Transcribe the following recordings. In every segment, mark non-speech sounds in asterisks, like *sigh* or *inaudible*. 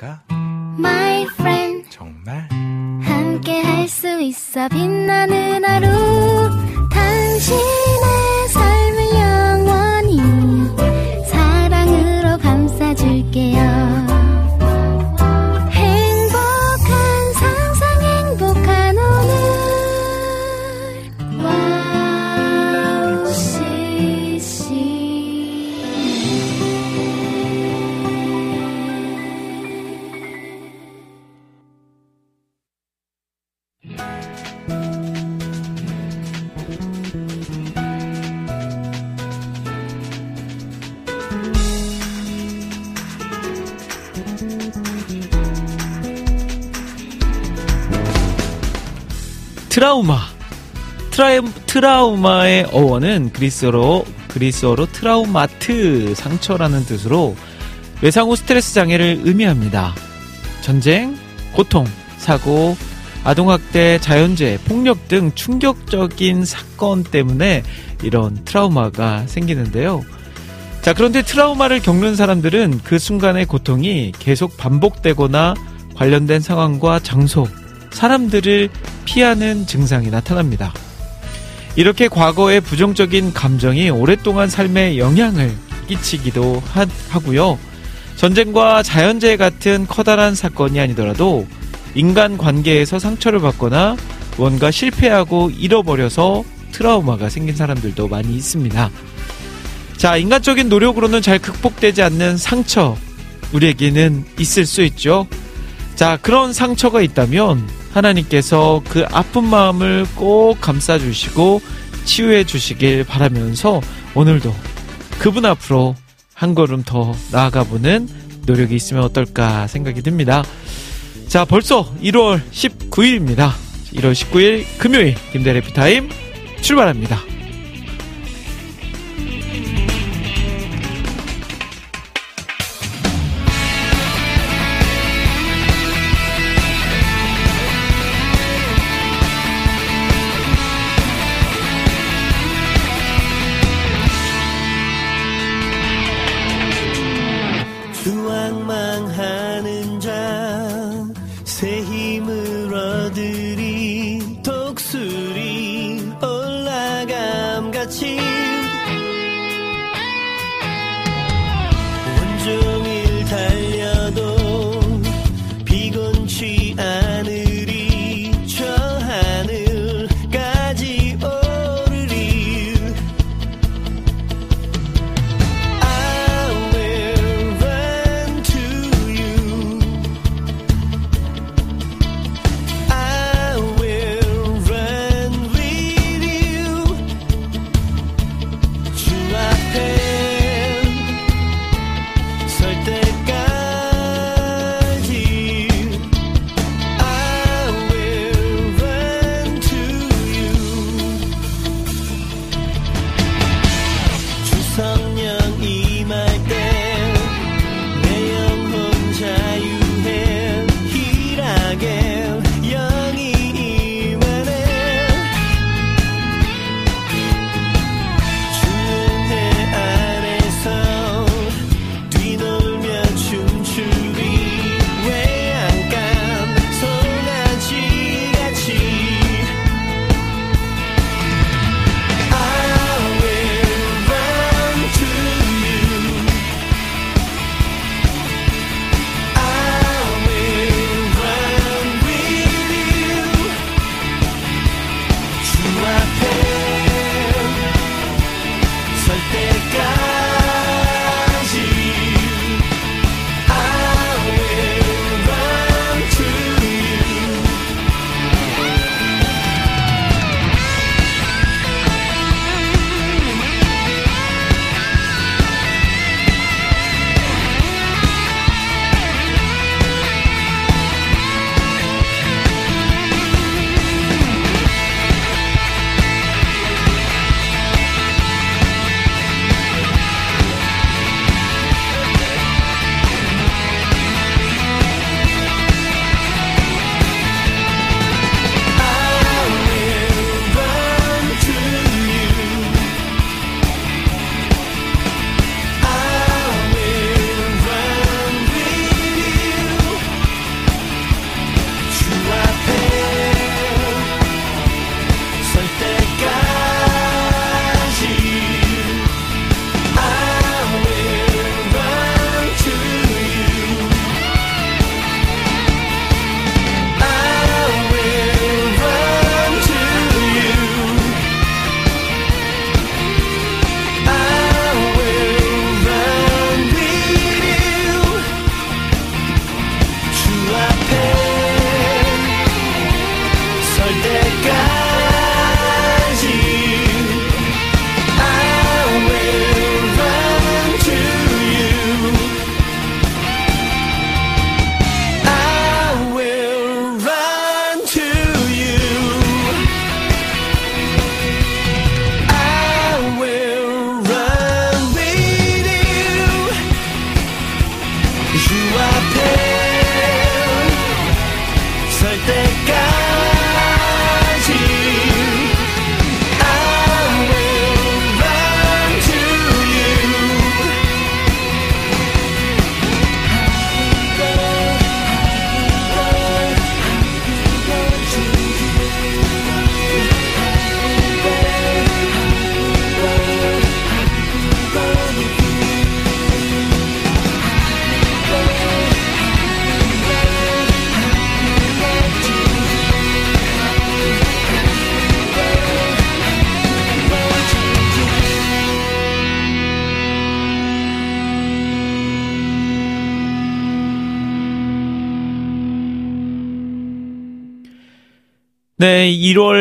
내가 My friend. 정말? 함께 할 수 있어 빛나는 하루 트라우마의 어원은 그리스어로, 그리스어로 트라우마트, 상처라는 뜻으로 외상 후 스트레스 장애를 의미합니다. 전쟁, 고통, 사고, 아동학대, 자연재해, 폭력 등 충격적인 사건 때문에 이런 트라우마가 생기는데요. 자, 그런데 트라우마를 겪는 사람들은 그 순간의 고통이 계속 반복되거나 관련된 상황과 장소, 사람들을 피하는 증상이 나타납니다. 이렇게 과거의 부정적인 감정이 오랫동안 삶에 영향을 끼치기도 하, 하고요. 전쟁과 자연재해 같은 커다란 사건이 아니더라도 인간 관계에서 상처를 받거나 무언가 실패하고 잃어버려서 트라우마가 생긴 사람들도 많이 있습니다. 자, 인간적인 노력으로는 잘 극복되지 않는 상처, 우리에게는 있을 수 있죠. 자, 그런 상처가 있다면 하나님께서 그 아픈 마음을 꼭 감싸주시고 치유해 주시길 바라면서 오늘도 그분 앞으로 한 걸음 더 나아가 보는 노력이 있으면 어떨까 생각이 듭니다. 자, 벌써 1월 19일입니다. 1월 19일 금요일 김대래 피타임 출발합니다.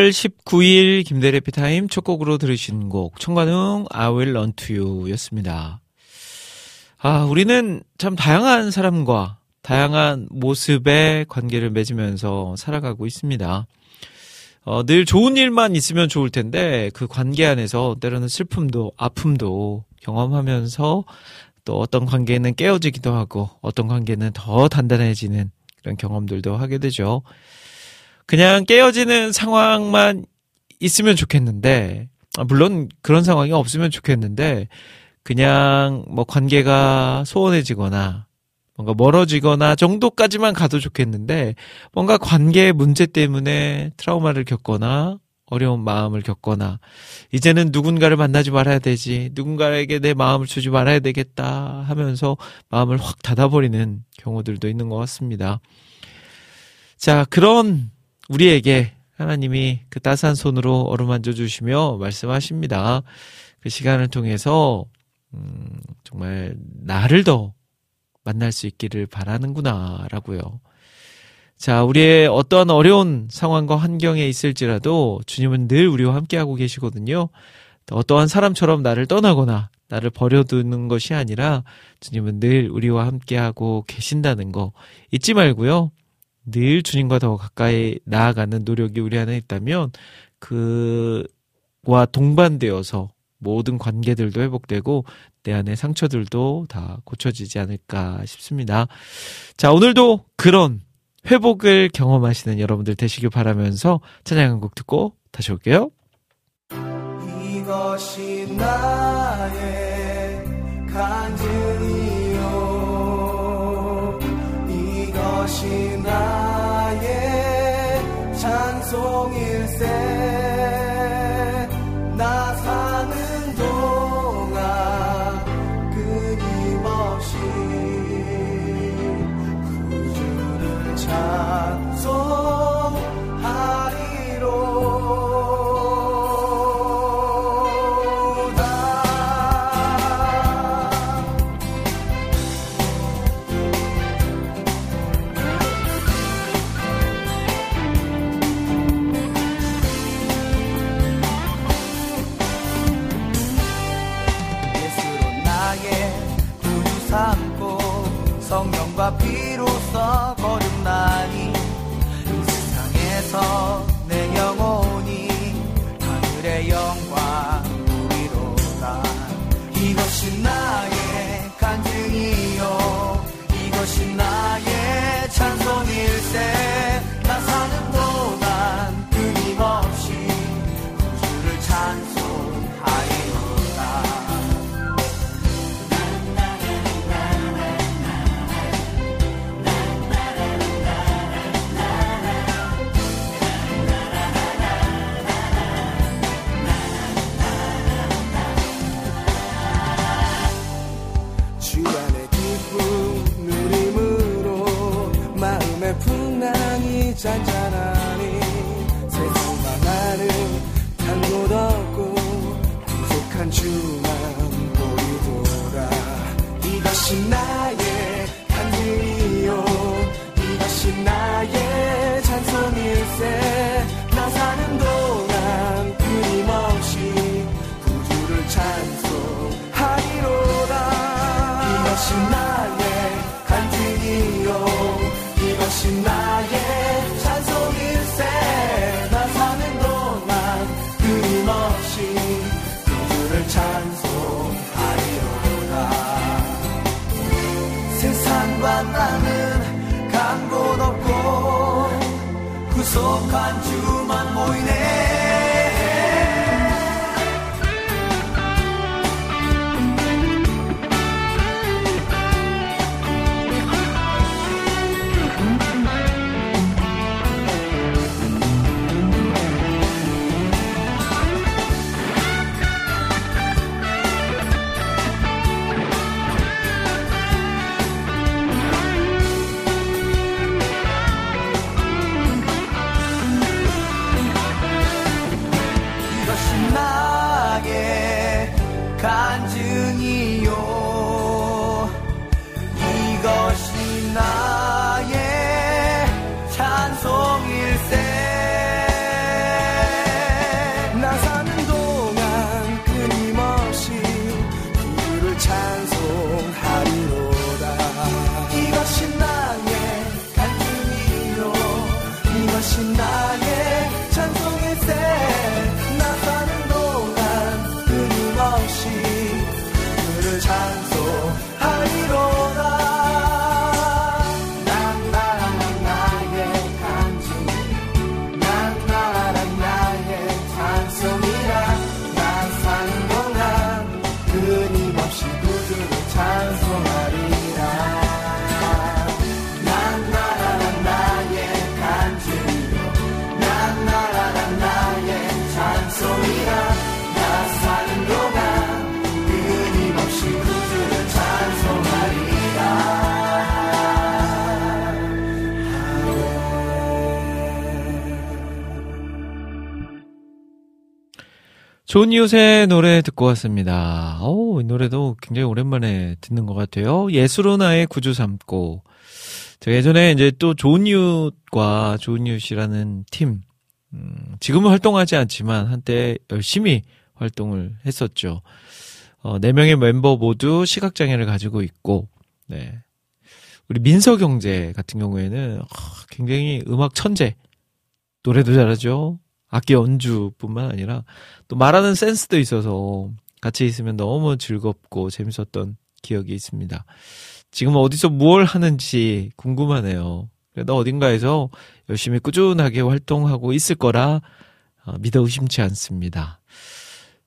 10월 19일 김대래 피타임 첫 곡으로 들으신 곡 청관웅 I Will Run To You였습니다. 아 우리는 참 다양한 사람과 다양한 모습의 관계를 맺으면서 살아가고 있습니다. 어, 늘 좋은 일만 있으면 좋을 텐데 그 관계 안에서 때로는 슬픔도 아픔도 경험하면서 또 어떤 관계는 깨어지기도 하고 어떤 관계는 더 단단해지는 그런 경험들도 하게 되죠. 그냥 깨어지는 상황만 있으면 좋겠는데, 아, 물론 그런 상황이 없으면 좋겠는데, 그냥 뭐 관계가 소원해지거나, 뭔가 멀어지거나 정도까지만 가도 좋겠는데, 뭔가 관계 문제 때문에 트라우마를 겪거나, 어려운 마음을 겪거나, 이제는 누군가를 만나지 말아야 되지, 누군가에게 내 마음을 주지 말아야 되겠다 하면서 마음을 확 닫아버리는 경우들도 있는 것 같습니다. 자, 그런 우리에게 하나님이 그 따스한 손으로 어루만져 주시며 말씀하십니다. 그 시간을 통해서 음, 정말 나를 더 만날 수 있기를 바라는구나라고요. 자, 우리의 어떠한 어려운 상황과 환경에 있을지라도 주님은 늘 우리와 함께하고 계시거든요. 어떠한 사람처럼 나를 떠나거나 나를 버려두는 것이 아니라 주님은 늘 우리와 함께하고 계신다는 거 잊지 말고요. 늘 주님과 더 가까이 나아가는 노력이 우리 안에 있다면 그와 동반되어서 모든 관계들도 회복되고 내 안의 상처들도 다 고쳐지지 않을까 싶습니다. 자, 오늘도 그런 회복을 경험하시는 여러분들 되시길 바라면서 찬양 한곡 듣고 다시 올게요. 이것이 나의 간증이요 이것이 구 내 영혼이 하늘의 영 잔 세상과 나는 간곳 없고 구속한 주만 보이네 좋은 이웃의 노래 듣고 왔습니다. 어우, 이 노래도 굉장히 오랜만에 듣는 것 같아요. 예수로 나의 구주 삼고. 제가 예전에 이제 또 좋은 이웃과 좋은 이웃이라는 팀, 음, 지금은 활동하지 않지만 한때 열심히 활동을 했었죠. 어, 네 명의 멤버 모두 시각장애를 가지고 있고, 네. 우리 민석 형제 같은 경우에는 아, 굉장히 음악 천재. 노래도 잘하죠. 악기 연주뿐만 아니라 또 말하는 센스도 있어서 같이 있으면 너무 즐겁고 재밌었던 기억이 있습니다. 지금 어디서 무얼 하는지 궁금하네요. 그래도 어딘가에서 열심히 꾸준하게 활동하고 있을 거라 어, 믿어 의심치 않습니다.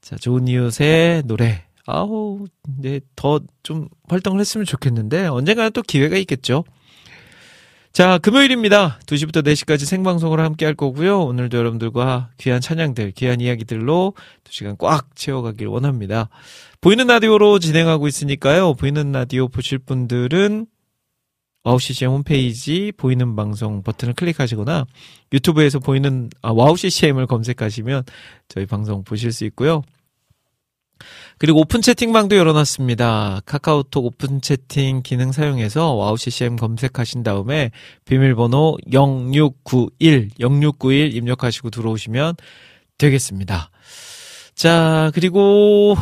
자, 좋은 이웃의 노래. 아우, 이제 더 좀 활동을 했으면 좋겠는데 언젠가는 또 기회가 있겠죠. 자, 금요일입니다. 2시부터 4시까지 생방송을 함께 할 거고요. 오늘도 여러분들과 귀한 찬양들, 귀한 이야기들로 2시간 꽉 채워가길 원합니다. 보이는 라디오로 진행하고 있으니까요. 보이는 라디오 보실 분들은 와우 CCM 홈페이지 보이는 방송 버튼을 클릭하시거나 유튜브에서 보이는 아, 와우 CCM을 검색하시면 저희 방송 보실 수 있고요. 그리고 오픈 채팅방도 열어놨습니다. 카카오톡 오픈 채팅 기능 사용해서 와우 CCM 검색하신 다음에 비밀번호 0691, 0691 입력하시고 들어오시면 되겠습니다. 자, 그리고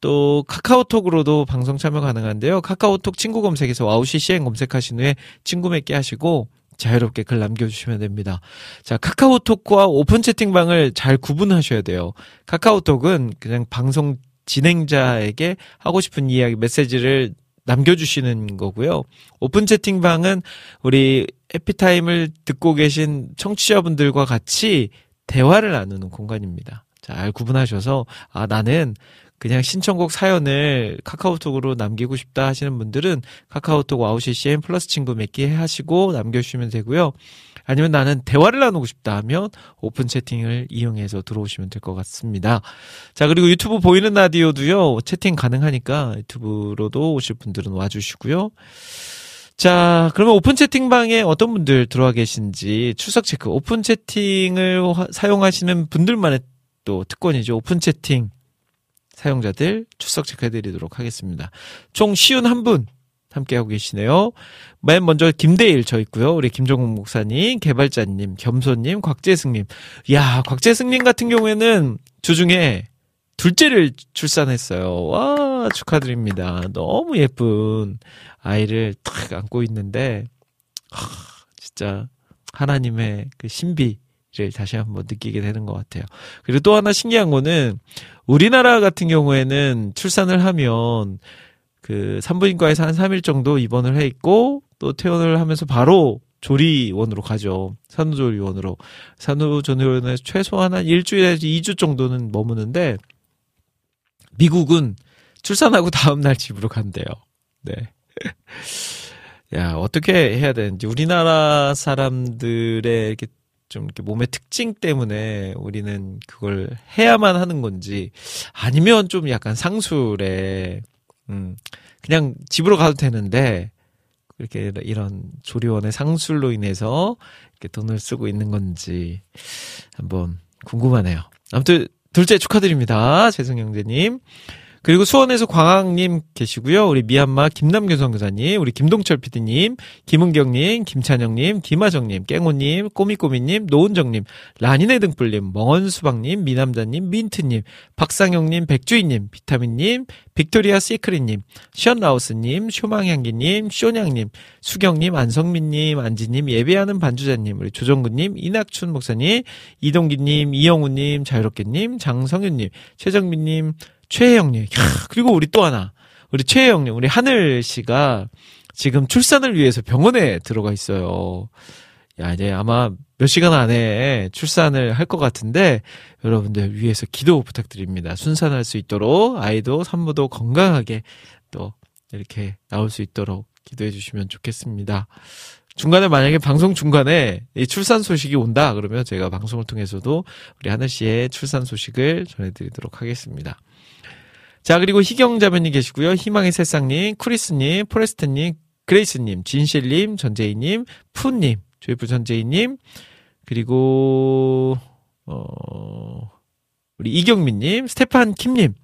또 카카오톡으로도 방송 참여 가능한데요. 카카오톡 친구 검색에서 와우 CCM 검색하신 후에 친구 맺기 하시고 자유롭게 글 남겨주시면 됩니다. 자, 카카오톡과 오픈 채팅방을 잘 구분하셔야 돼요. 카카오톡은 그냥 방송 진행자에게 하고 싶은 이야기 메시지를 남겨주시는 거고요. 오픈 채팅방은 우리 해피타임을 듣고 계신 청취자분들과 같이 대화를 나누는 공간입니다. 잘 구분하셔서, 아, 나는 그냥 신청곡 사연을 카카오톡으로 남기고 싶다 하시는 분들은 카카오톡 와우 CCM 플러스 친구 맺기 하시고 남겨주시면 되고요. 아니면 나는 대화를 나누고 싶다 하면 오픈 채팅을 이용해서 들어오시면 될 것 같습니다. 자, 그리고 유튜브 보이는 라디오도요, 채팅 가능하니까 유튜브로도 오실 분들은 와주시고요. 자, 그러면 오픈 채팅방에 어떤 분들 들어와 계신지 출석 체크, 오픈 채팅을 화- 사용하시는 분들만의 또 특권이죠. 오픈 채팅 사용자들 출석 체크해드리도록 하겠습니다. 총 쉰 한 분 함께하고 계시네요. 맨 먼저 김대일 저 있고요. 우리 김종국 목사님, 개발자님, 겸손님, 곽재승님. 야, 곽재승님 같은 경우에는 주중에 둘째를 출산했어요. 와, 축하드립니다. 너무 예쁜 아이를 탁 안고 있는데, 하, 진짜 하나님의 그 신비 를 다시 한번 느끼게 되는 것 같아요. 그리고 또 하나 신기한 거는 우리나라 같은 경우에는 출산을 하면 그 산부인과에서 한 3일 정도 입원을 해 있고 또 퇴원을 하면서 바로 산후조리원으로 가죠. 산후조리원으로. 산후조리원에서 최소한 한 일주일에서 2주 정도는 머무는데, 미국은 출산하고 다음날 집으로 간대요. 네. *laughs* 야, 어떻게 해야 되는지. 우리나라 사람들의 이렇게 좀 이렇게 몸의 특징 때문에 우리는 그걸 해야만 하는 건지, 아니면 좀 약간 상술에, 음, 그냥 집으로 가도 되는데, 이렇게 이런 조리원의 상술로 인해서 이렇게 돈을 쓰고 있는 건지 한번 궁금하네요. 아무튼 둘째 축하드립니다. 재승 형제님. 그리고 수원에서 광학님 계시고요. 우리 미얀마 김남규 선교사님, 우리 김동철 PD님, 김은경님, 김찬영님, 김하정님, 깽호님, 꼬미꼬미님, 노은정님, 라니네 등불님, 멍언수박님, 미남자님, 민트님, 박상영님, 백주희님, 비타민님, 빅토리아 시크릿님, 시언라우스님, 쇼망향기님, 쇼냥님, 수경님, 안성민님, 안지님, 예배하는 반주자님, 우리 조정근님, 이낙춘 목사님, 이동기님, 이영우님, 자유롭게님, 장성윤님, 최정민님, 최혜영님, 야, 그리고 우리 또 하나, 우리 최혜영님, 우리 하늘 씨가 지금 출산을 위해서 병원에 들어가 있어요. 야, 이제 아마 몇 시간 안에 출산을 할 것 같은데, 여러분들 위해서 기도 부탁드립니다. 순산할 수 있도록, 아이도 산모도 건강하게 또 이렇게 나올 수 있도록 기도해 주시면 좋겠습니다. 중간에 만약에 방송 중간에 이 출산 소식이 온다 그러면 제가 방송을 통해서도 우리 하늘 씨의 출산 소식을 전해드리도록 하겠습니다. 자, 그리고 희경자매님 계시고요. 희망의 새싹님, 크리스님, 포레스트님, 그레이스님, 진실님, 전재희님, 푸님, 조이프 전재희님, 그리고, 어, 우리 이경민님, 스테판 킴님,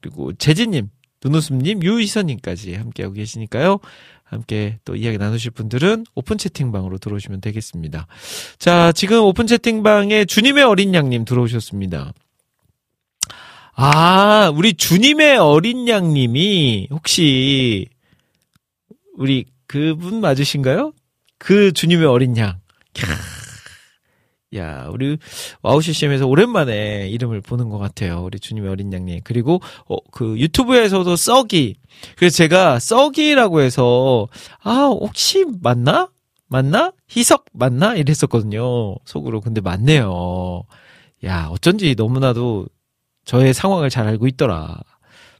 그리고 재진님, 눈웃음님, 유희선님까지 함께하고 계시니까요. 함께 또 이야기 나누실 분들은 오픈 채팅방으로 들어오시면 되겠습니다. 자, 지금 오픈 채팅방에 주님의 어린 양님 들어오셨습니다. 아, 우리 주님의 어린 양님이 혹시 우리 그분 맞으신가요? 그 주님의 어린 양. 야, 우리 와우 CCM에서 오랜만에 이름을 보는 것 같아요. 우리 주님의 어린 양님. 그리고 어, 그 유튜브에서도 썩이. 그래서 제가 썩이라고 해서 아 혹시 맞나? 맞나? 희석 맞나? 이랬었거든요. 속으로. 근데 맞네요. 야, 어쩐지 너무나도 저의 상황을 잘 알고 있더라.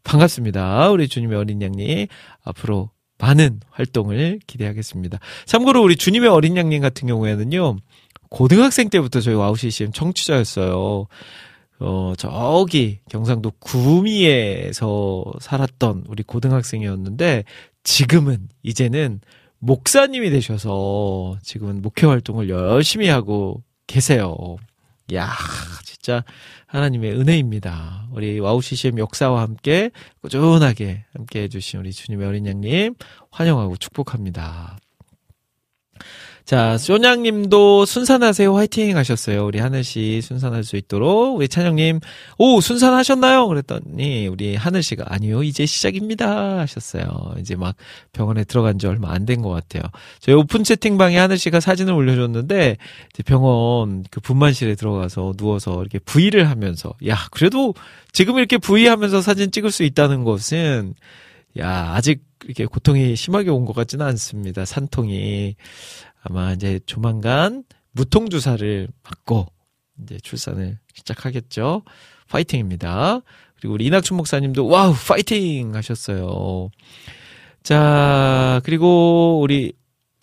반갑습니다. 우리 주님의 어린 양님. 앞으로 많은 활동을 기대하겠습니다. 참고로 우리 주님의 어린 양님 같은 경우에는요. 고등학생 때부터 저희 와우 CCM 청취자였어요. 어, 저기 경상도 구미에서 살았던 우리 고등학생이었는데 지금은 이제는 목사님이 되셔서 지금은 목회 활동을 열심히 하고 계세요. 야, 진짜 하나님의 은혜입니다. 우리 와우 CCM 역사와 함께 꾸준하게 함께 해주신 우리 주님의 어린 양님 환영하고 축복합니다. 자, 쇼냥님도 순산하세요 화이팅 하셨어요. 우리 하늘씨 순산할 수 있도록. 우리 찬영님, 오, 순산하셨나요? 그랬더니, 우리 하늘씨가, 아니요, 이제 시작입니다. 하셨어요. 이제 막 병원에 들어간 지 얼마 안 된 것 같아요. 저희 오픈 채팅방에 하늘씨가 사진을 올려줬는데, 병원 그 분만실에 들어가서 누워서 이렇게 V를 하면서, 야, 그래도 지금 이렇게 V 하면서 사진 찍을 수 있다는 것은, 야, 아직 이렇게 고통이 심하게 온 것 같지는 않습니다. 산통이. 아마 이제 조만간 무통 주사를 맞고 이제 출산을 시작하겠죠. 파이팅입니다. 그리고 우리 이낙춘 목사님도 와우 파이팅 하셨어요. 자 그리고 우리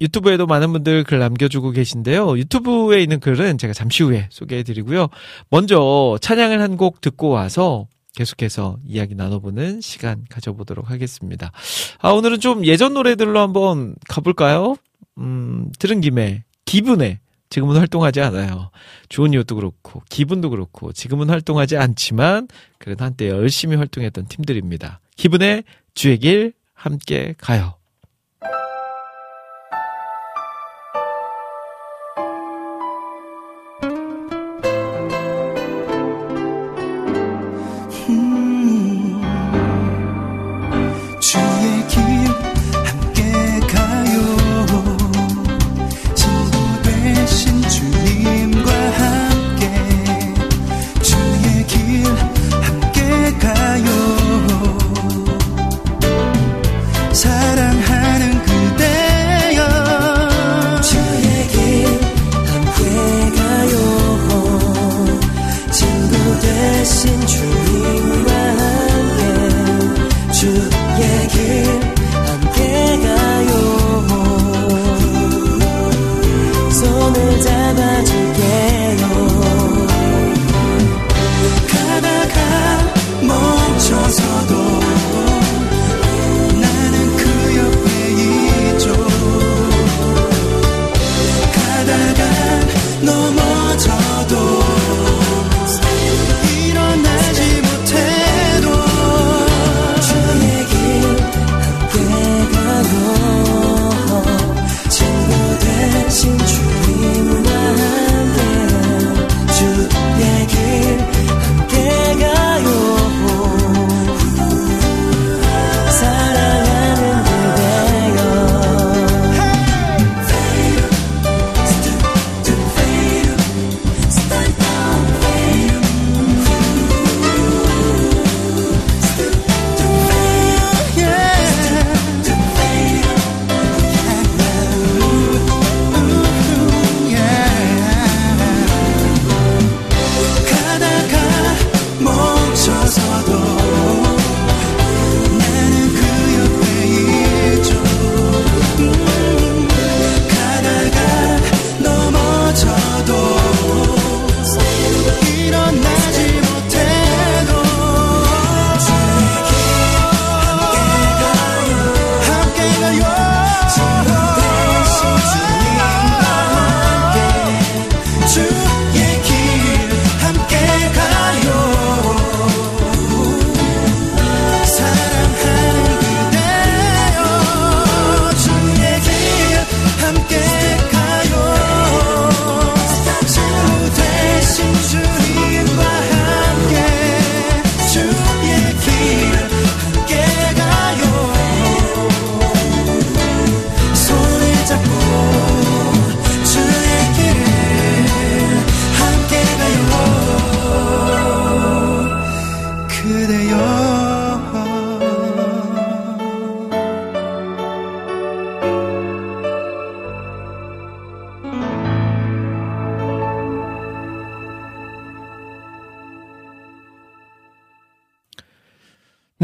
유튜브에도 많은 분들 글 남겨주고 계신데요. 유튜브에 있는 글은 제가 잠시 후에 소개해드리고요. 먼저 찬양을 한 곡 듣고 와서 계속해서 이야기 나눠보는 시간 가져보도록 하겠습니다. 아, 오늘은 좀 예전 노래들로 한번 가볼까요? 음, 들은 김에 기분에 지금은 활동하지 않아요. 좋은 이웃도 그렇고 기분도 그렇고 지금은 활동하지 않지만 그래도 한때 열심히 활동했던 팀들입니다. 기분에 주의 길 함께 가요.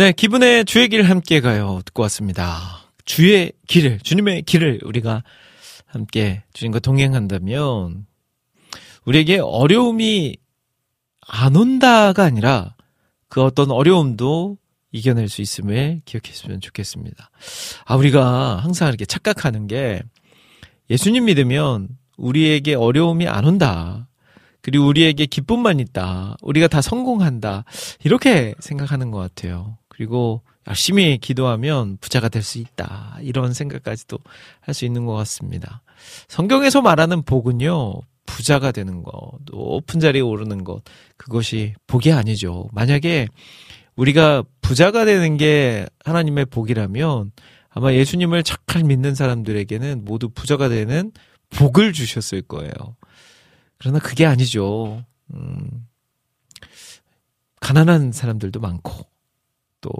네, 기분의 주의 길 함께 가요. 듣고 왔습니다. 주의 길을, 주님의 길을 우리가 함께 주님과 동행한다면 우리에게 어려움이 안 온다가 아니라 그 어떤 어려움도 이겨낼 수 있음을 기억했으면 좋겠습니다. 아, 우리가 항상 이렇게 착각하는 게 예수님 믿으면 우리에게 어려움이 안 온다. 그리고 우리에게 기쁨만 있다. 우리가 다 성공한다. 이렇게 생각하는 것 같아요. 그리고 열심히 기도하면 부자가 될 수 있다. 이런 생각까지도 할 수 있는 것 같습니다. 성경에서 말하는 복은요, 부자가 되는 것, 높은 자리에 오르는 것, 그것이 복이 아니죠. 만약에 우리가 부자가 되는 게 하나님의 복이라면 아마 예수님을 착할 믿는 사람들에게는 모두 부자가 되는 복을 주셨을 거예요. 그러나 그게 아니죠. 음, 가난한 사람들도 많고, 또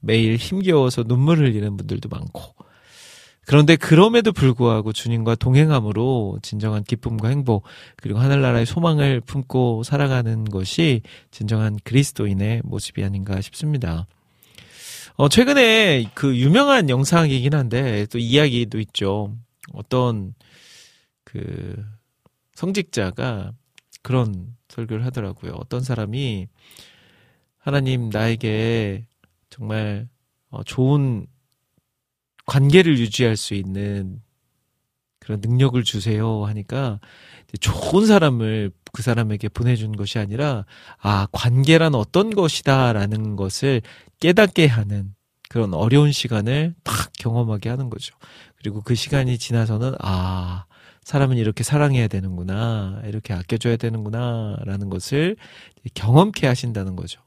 매일 힘겨워서 눈물을 흘리는 분들도 많고, 그런데 그럼에도 불구하고 주님과 동행함으로 진정한 기쁨과 행복, 그리고 하늘나라의 소망을 품고 살아가는 것이 진정한 그리스도인의 모습이 아닌가 싶습니다. 어, 최근에 그 유명한 영상이긴 한데, 또 이야기도 있죠. 어떤 그 성직자가 그런 설교를 하더라고요. 어떤 사람이 하나님 나에게 정말 어, 좋은 관계를 유지할 수 있는 그런 능력을 주세요 하니까 좋은 사람을 그 사람에게 보내준 것이 아니라 아 관계란 어떤 것이다라는 것을 깨닫게 하는 그런 어려운 시간을 딱 경험하게 하는 거죠. 그리고 그 시간이 지나서는 아 사람은 이렇게 사랑해야 되는구나 이렇게 아껴줘야 되는구나라는 것을 경험케 하신다는 거죠.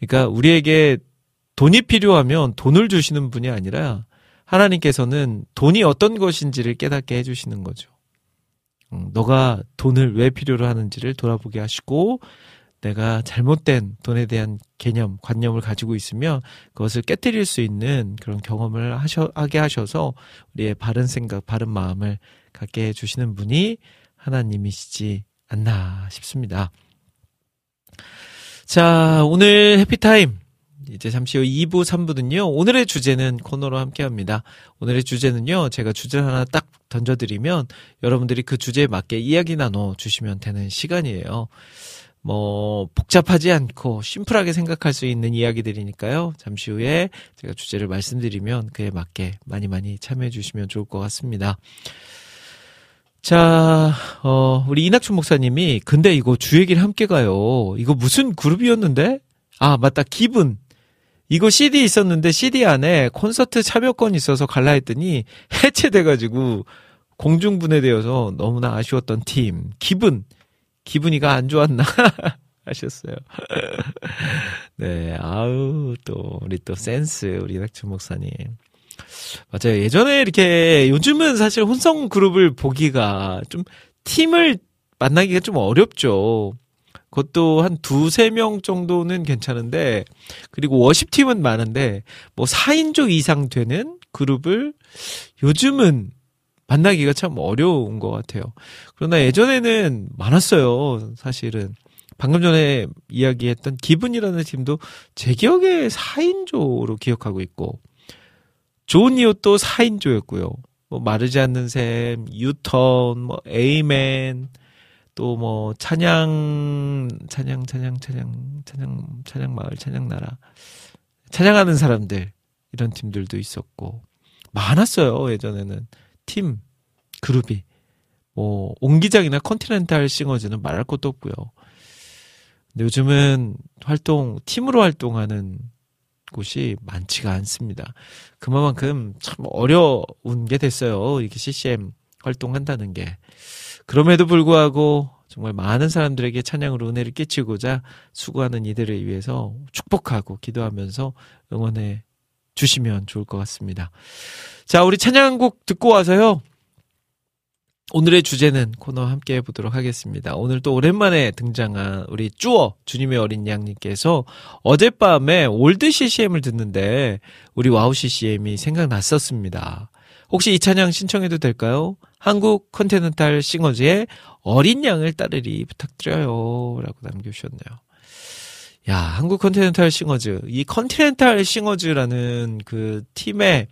그러니까 우리에게 돈이 필요하면 돈을 주시는 분이 아니라 하나님께서는 돈이 어떤 것인지를 깨닫게 해주시는 거죠. 음, 너가 돈을 왜 필요로 하는지를 돌아보게 하시고 내가 잘못된 돈에 대한 개념, 관념을 가지고 있으면 그것을 깨뜨릴 수 있는 그런 경험을 하셔, 하게 하셔서 우리의 바른 생각, 바른 마음을 갖게 해주시는 분이 하나님이시지 않나 싶습니다. 자, 오늘 해피타임. 이제 잠시 후 2부, 3부는요, 오늘의 주제는 코너로 함께 합니다. 오늘의 주제는요, 제가 주제를 하나 딱 던져드리면, 여러분들이 그 주제에 맞게 이야기 나눠 주시면 되는 시간이에요. 뭐, 복잡하지 않고, 심플하게 생각할 수 있는 이야기들이니까요, 잠시 후에 제가 주제를 말씀드리면, 그에 맞게 많이 많이 참여해 주시면 좋을 것 같습니다. 자, 어, 우리 이낙춘 목사님이, 근데 이거 주 얘기를 함께 가요. 이거 무슨 그룹이었는데? 아, 맞다. 기분. 이거 CD 있었는데 CD 안에 콘서트 참여권이 있어서 갈라 했더니 해체돼가지고 공중분해되어서 너무나 아쉬웠던 팀. 기분. 기분이가 안 좋았나? *laughs* 하셨어요. *laughs* 네, 아우, 또, 우리 또 센스, 우리 이낙춘 목사님. 맞아요. 예전에 이렇게, 요즘은 사실 혼성 그룹을 보기가 좀, 팀을 만나기가 좀 어렵죠. 그것도 한 두세 명 정도는 괜찮은데, 그리고 워십 팀은 많은데, 뭐 4인조 이상 되는 그룹을 요즘은 만나기가 참 어려운 것 같아요. 그러나 예전에는 많았어요, 사실은. 방금 전에 이야기했던 기분이라는 팀도 제 기억에 4인조로 기억하고 있고, 좋은 이웃도 4인조였고요. 뭐 마르지 않는 샘, 유턴, 뭐 에이맨, 또 뭐 찬양, 찬양, 찬양, 찬양, 찬양, 찬양 마을, 찬양 나라, 찬양하는 사람들 이런 팀들도 있었고 많았어요 예전에는 팀 그룹이 뭐 옹기장이나 컨티넨탈 싱어즈는 말할 것도 없고요. 근데 요즘은 활동 팀으로 활동하는 곳이 많지가 않습니다. 그만큼 참 어려운 게 됐어요. 이렇게 CCM 활동한다는 게. 그럼에도 불구하고 정말 많은 사람들에게 찬양으로 은혜를 끼치고자 수고하는 이들을 위해서 축복하고 기도하면서 응원해 주시면 좋을 것 같습니다. 자, 우리 찬양곡 듣고 와서요. 오늘의 주제는 코너 함께 해보도록 하겠습니다. 오늘 또 오랜만에 등장한 우리 쭈어 주님의 어린 양님께서 어젯밤에 old CCM을 듣는데 우리 와우 CCM이 생각났었습니다. 혹시 이 찬양 신청해도 될까요? 한국 컨티넨탈 싱어즈의 어린 양을 따르리 부탁드려요. 라고 남겨주셨네요. 야, 한국 컨티넨탈 싱어즈. 이 컨티넨탈 싱어즈라는 그 팀의,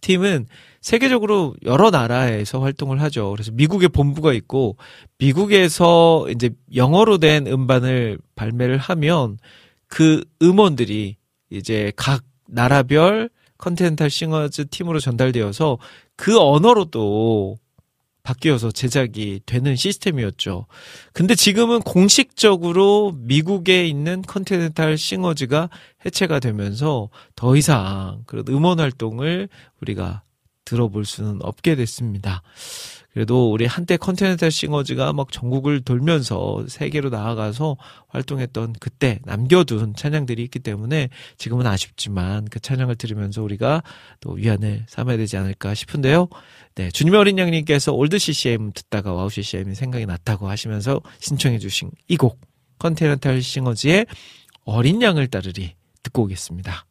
팀은 세계적으로 여러 나라에서 활동을 하죠. 그래서 미국에 본부가 있고 미국에서 이제 영어로 된 음반을 발매를 하면 그 음원들이 이제 각 나라별 컨티넨탈 싱어즈 팀으로 전달되어서 그 언어로 또 바뀌어서 제작이 되는 시스템이었죠. 근데 지금은 공식적으로 미국에 있는 컨티넨탈 싱어즈가 해체가 되면서 더 이상 그런 음원 활동을 우리가 들어볼 수는 없게 됐습니다. 그래도 우리 한때 컨티넨탈 싱어즈가 막 전국을 돌면서 세계로 나아가서 활동했던 그때 남겨둔 찬양들이 있기 때문에 지금은 아쉽지만 그 찬양을 들으면서 우리가 또 위안을 삼아야 되지 않을까 싶은데요. 네, 주님의 어린 양님께서 old CCM 듣다가 와우 CCM이 생각이 났다고 하시면서 신청해 주신 이 곡 컨티넨탈 싱어즈의 어린 양을 따르리 듣고 오겠습니다.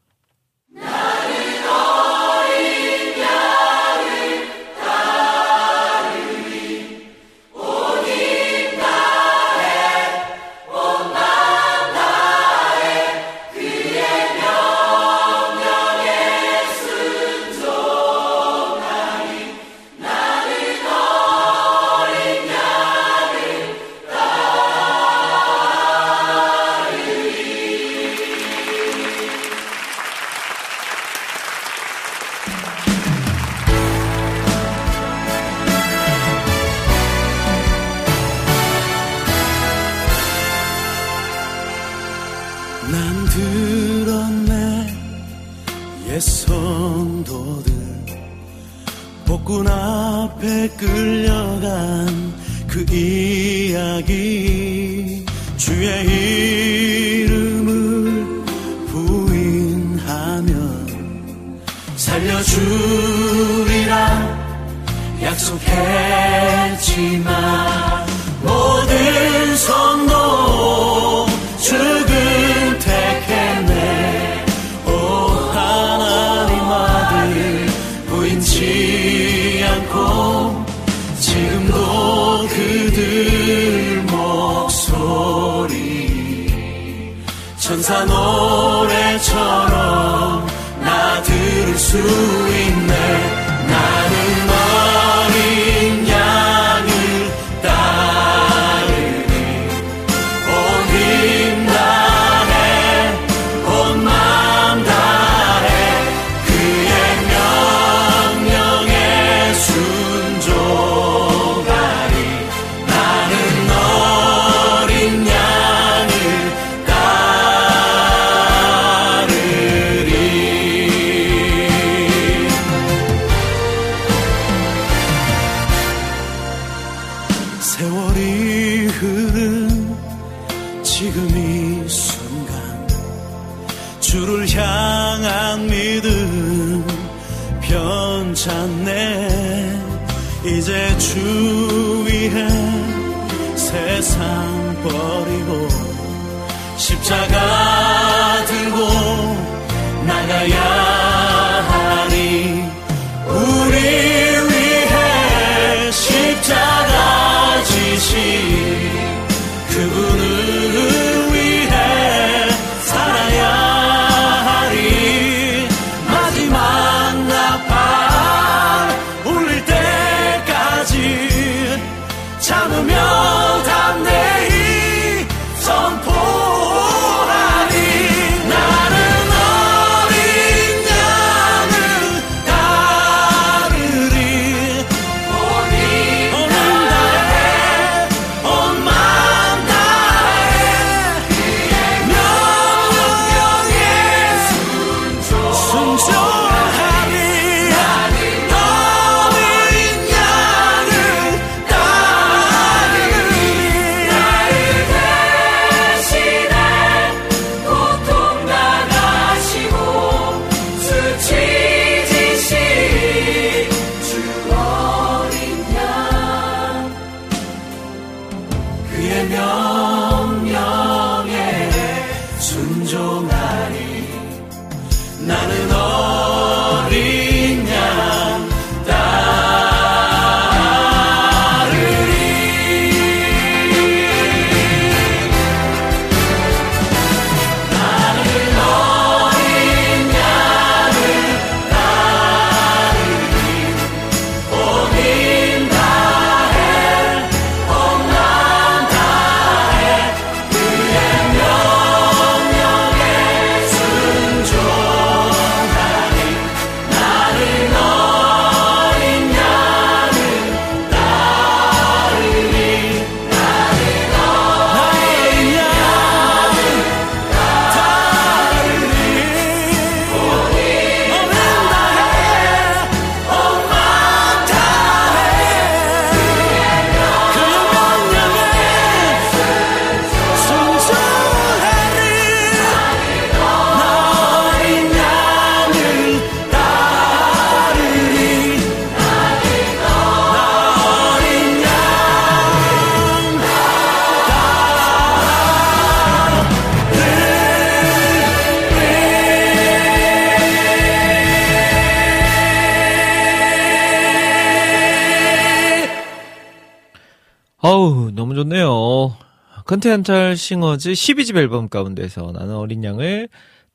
컨텐탈 싱어즈 12집 앨범 가운데서 나는 어린 양을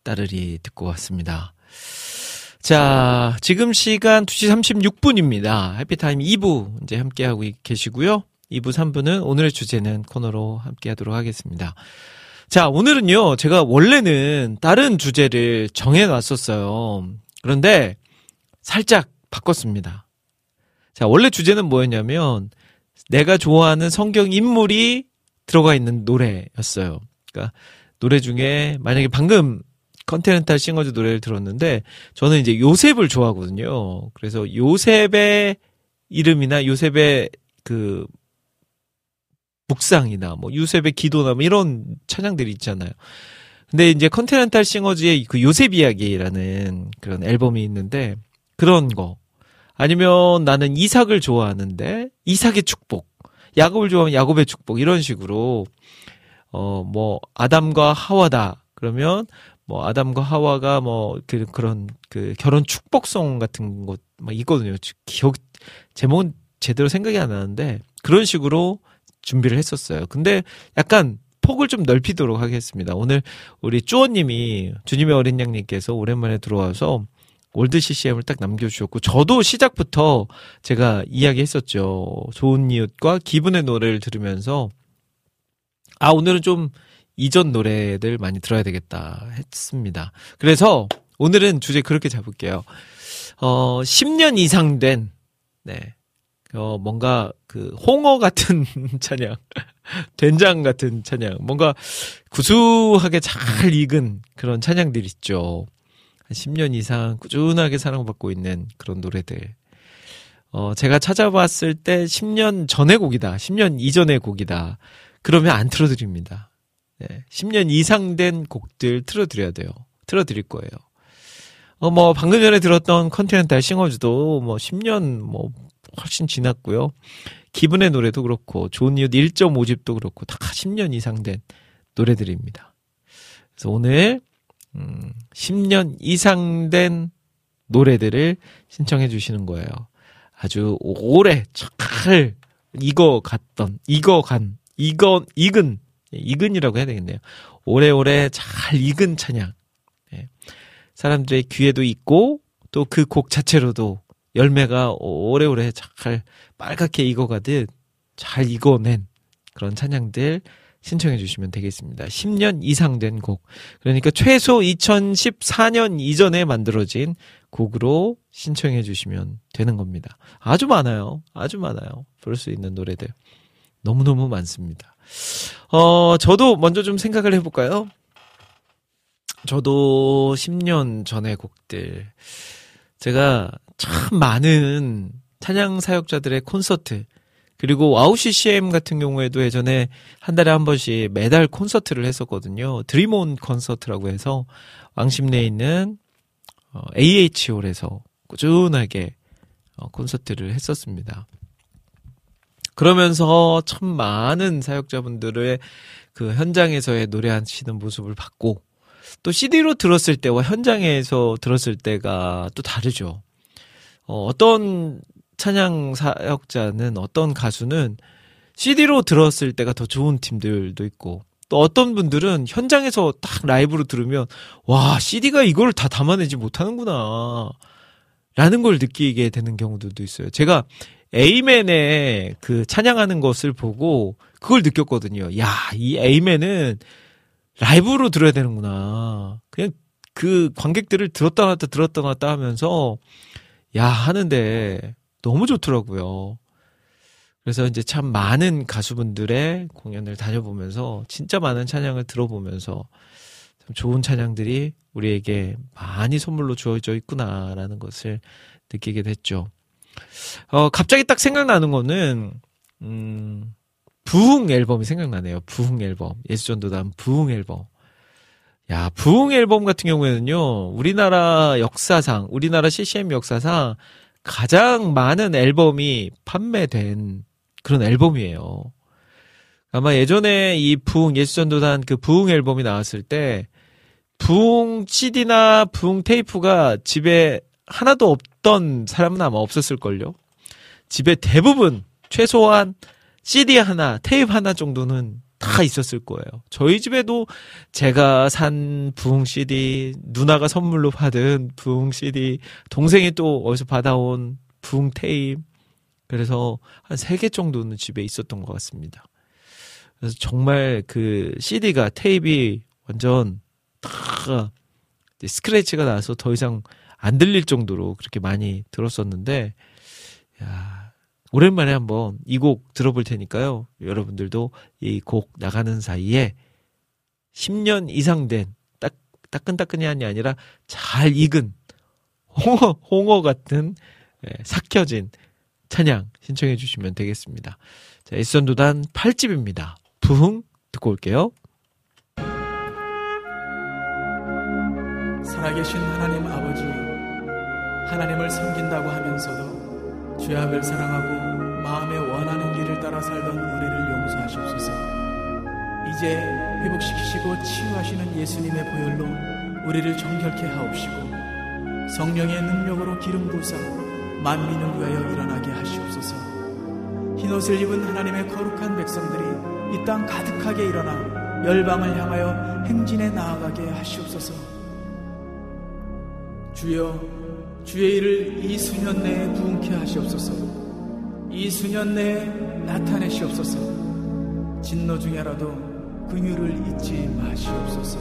따르리 듣고 왔습니다. 자, 지금 시간 2시 36분입니다. 해피타임 2부 이제 함께하고 계시고요. 2부, 3부는 오늘의 주제는 코너로 함께 하도록 하겠습니다. 자, 오늘은요, 제가 원래는 다른 주제를 정해놨었어요. 그런데 살짝 바꿨습니다. 자, 원래 주제는 뭐였냐면, 내가 좋아하는 성경 인물이 들어가 있는 노래였어요. 그러니까 노래 중에 만약에 방금 컨티넨탈 싱어즈 노래를 들었는데 저는 이제 요셉을 좋아하거든요. 그래서 요셉의 이름이나 요셉의 그 묵상이나 뭐 요셉의 기도나 뭐 이런 찬양들이 있잖아요. 근데 이제 컨티넨탈 싱어즈의 그 요셉 이야기라는 그런 앨범이 있는데 그런 거 아니면 나는 이삭을 좋아하는데 이삭의 축복, 야곱을 좋아하면 야곱의 축복 이런 식으로 어 뭐 아담과 하와다 그러면 뭐 아담과 하와가 뭐 그 그런 그 결혼 축복송 같은 것 막 있거든요. 기억 제목은 제대로 생각이 안 나는데 그런 식으로 준비를 했었어요. 근데 약간 폭을 좀 넓히도록 하겠습니다. 오늘 우리 쭈어님이 주님의 어린 양님께서 오랜만에 들어와서 old CCM을 딱 남겨주셨고, 저도 시작부터 제가 이야기했었죠. 좋은 이웃과 기분의 노래를 들으면서, 아, 오늘은 좀 이전 노래들 많이 들어야 되겠다 했습니다. 그래서 오늘은 주제 그렇게 잡을게요. 어, 10년 이상 된, 네. 어, 뭔가 그 홍어 같은 *laughs* 찬양, 된장 같은 찬양, 뭔가 구수하게 잘 익은 그런 찬양들 있죠. 한 10년 이상 꾸준하게 사랑받고 있는 그런 노래들. 어, 제가 찾아봤을 때 10년 전의 곡이다. 10년 이전의 곡이다. 그러면 안 틀어드립니다. 네, 10년 이상 된 곡들 틀어드려야 돼요. 틀어드릴 거예요. 어, 뭐, 방금 전에 들었던 컨티넨탈 싱어즈도 뭐 10년 뭐 훨씬 지났고요. 기분의 노래도 그렇고, 좋은 이웃 1.5집도 그렇고, 다 10년 이상 된 노래들입니다. 그래서 오늘 음, 10년 이상 된 노래들을 신청해 주시는 거예요. 아주 오래 잘 익어갔던, 익어간, 익어, 익은, 익은이라고 해야 되겠네요. 오래오래 잘 익은 찬양. 네. 사람들의 귀에도 있고, 또 그 곡 자체로도 열매가 오래오래 잘 빨갛게 익어가듯 잘 익어낸 그런 찬양들 신청해 주시면 되겠습니다. 10년 이상 된 곡. 그러니까 최소 2014년 이전에 만들어진 곡으로 신청해 주시면 되는 겁니다. 아주 많아요. 아주 많아요. 부를 수 있는 노래들. 너무너무 많습니다. 어, 저도 먼저 좀 생각을 해볼까요? 저도 10년 전의 곡들. 제가 참 많은 찬양 사역자들의 콘서트, 그리고 와우 CCM 같은 경우에도 예전에 한 달에 한 번씩 매달 콘서트를 했었거든요. 드림온 콘서트라고 해서 왕십리에 있는 어, AH홀에서 꾸준하게 어, 콘서트를 했었습니다. 그러면서 참 많은 사역자분들의 그 현장에서의 노래하시는 모습을 봤고 또 CD로 들었을 때와 현장에서 들었을 때가 또 다르죠. 어, 어떤 찬양 사역자는 어떤 가수는 CD로 들었을 때가 더 좋은 팀들도 있고 또 어떤 분들은 현장에서 딱 라이브로 들으면 와 CD가 이걸 다 담아내지 못하는구나 라는 걸 느끼게 되는 경우들도 있어요. 제가 에이맨의 그 찬양하는 것을 보고 그걸 느꼈거든요. 야, 이 에이맨은 라이브로 들어야 되는구나. 그냥 그 관객들을 들었다 놨다 들었다 놨다 하면서 야 하는데 너무 좋더라고요. 그래서 이제 참 많은 가수분들의 공연을 다녀보면서 진짜 많은 찬양을 들어보면서 참 좋은 찬양들이 우리에게 많이 선물로 주어져 있구나라는 것을 느끼게 됐죠. 어, 갑자기 딱 생각나는 거는, 음, 부흥 앨범이 생각나네요. 부흥 앨범. 예수전도단 부흥 앨범. 야, 부흥 앨범 같은 경우에는요, 우리나라 역사상, 우리나라 CCM 역사상 가장 많은 앨범이 판매된 그런 앨범이에요. 아마 예전에 이 부흥, 예수전도단 그 부흥 앨범이 나왔을 때, 부흥 CD나 부흥 테이프가 집에 하나도 없던 사람은 아마 없었을걸요. 집에 대부분 최소한 CD 하나, 테이프 하나 정도는 다 있었을 거예요. 저희 집에도 제가 산 부흥 CD, 누나가 선물로 받은 부흥 CD, 동생이 또 어디서 받아온 부흥 테이프, 그래서 한 세 개 정도는 집에 있었던 것 같습니다. 그래서 정말 그 CD가 테이프이 완전 다 스크래치가 나서 더 이상 안 들릴 정도로 그렇게 많이 들었었는데, 야, 오랜만에 한번 이 곡 들어볼 테니까요. 여러분들도 이 곡 나가는 사이에 10년 이상 된 딱, 따끈따끈이 아니라 잘 익은 홍어, 홍어 같은 예, 삭혀진 찬양 신청해 주시면 되겠습니다. 자, 에선도단 8집입니다. 부흥 듣고 올게요. 살아계신 하나님 아버지, 하나님을 섬긴다고 하면서도 죄악을 사랑하고 마음에 원하는 길을 따라 살던 우리를 용서하시옵소서. 이제 회복시키시고 치유하시는 예수님의 보혈로 우리를 정결케 하옵시고 성령의 능력으로 기름 부사 만민을 위하여 일어나게 하시옵소서. 흰옷을 입은 하나님의 거룩한 백성들이 이 땅 가득하게 일어나 열방을 향하여 행진에 나아가게 하시옵소서. 주여, 주의 일을 이 수년 내에 부흥케 하시옵소서. 이 수년 내에 나타내시옵소서. 진노 중에라도 긍휼을 잊지 마시옵소서.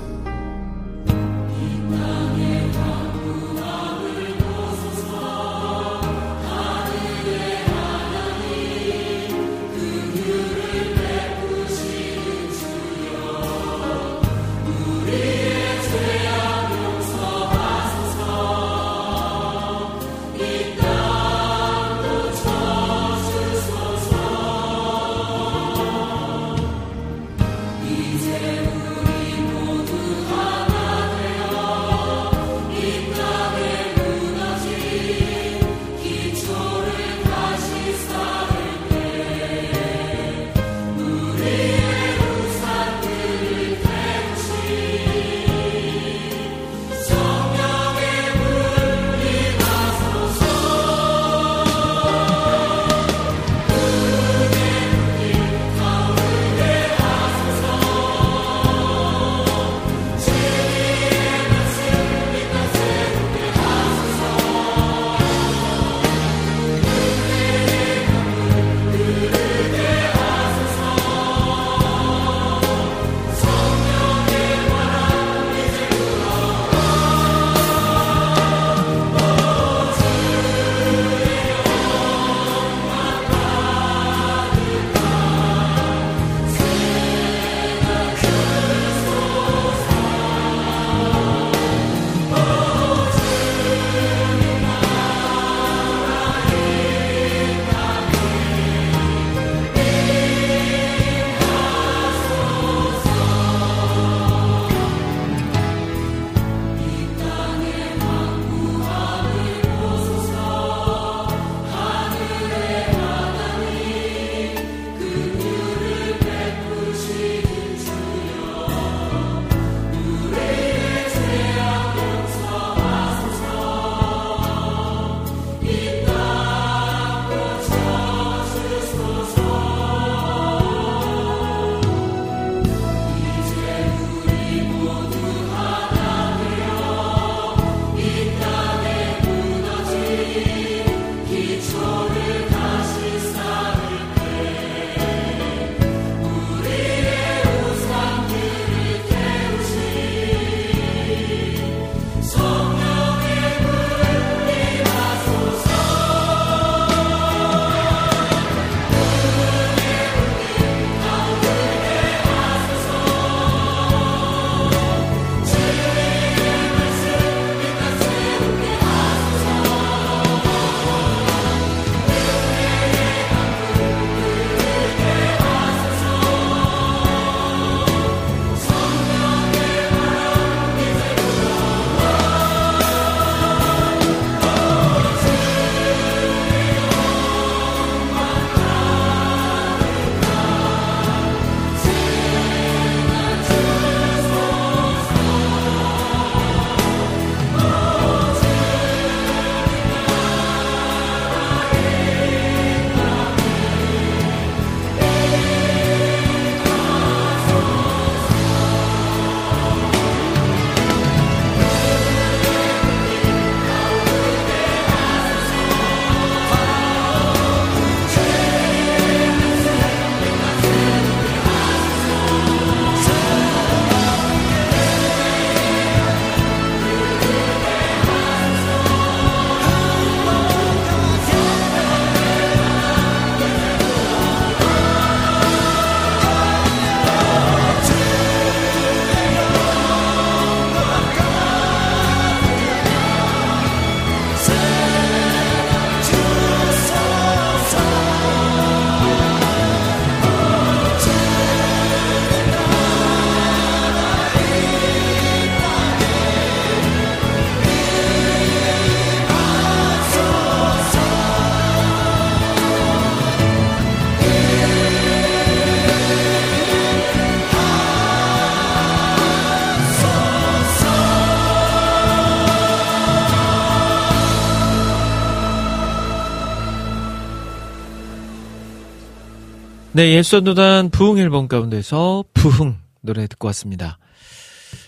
네, 예수도단 부흥 앨범 가운데서 부흥 노래 듣고 왔습니다.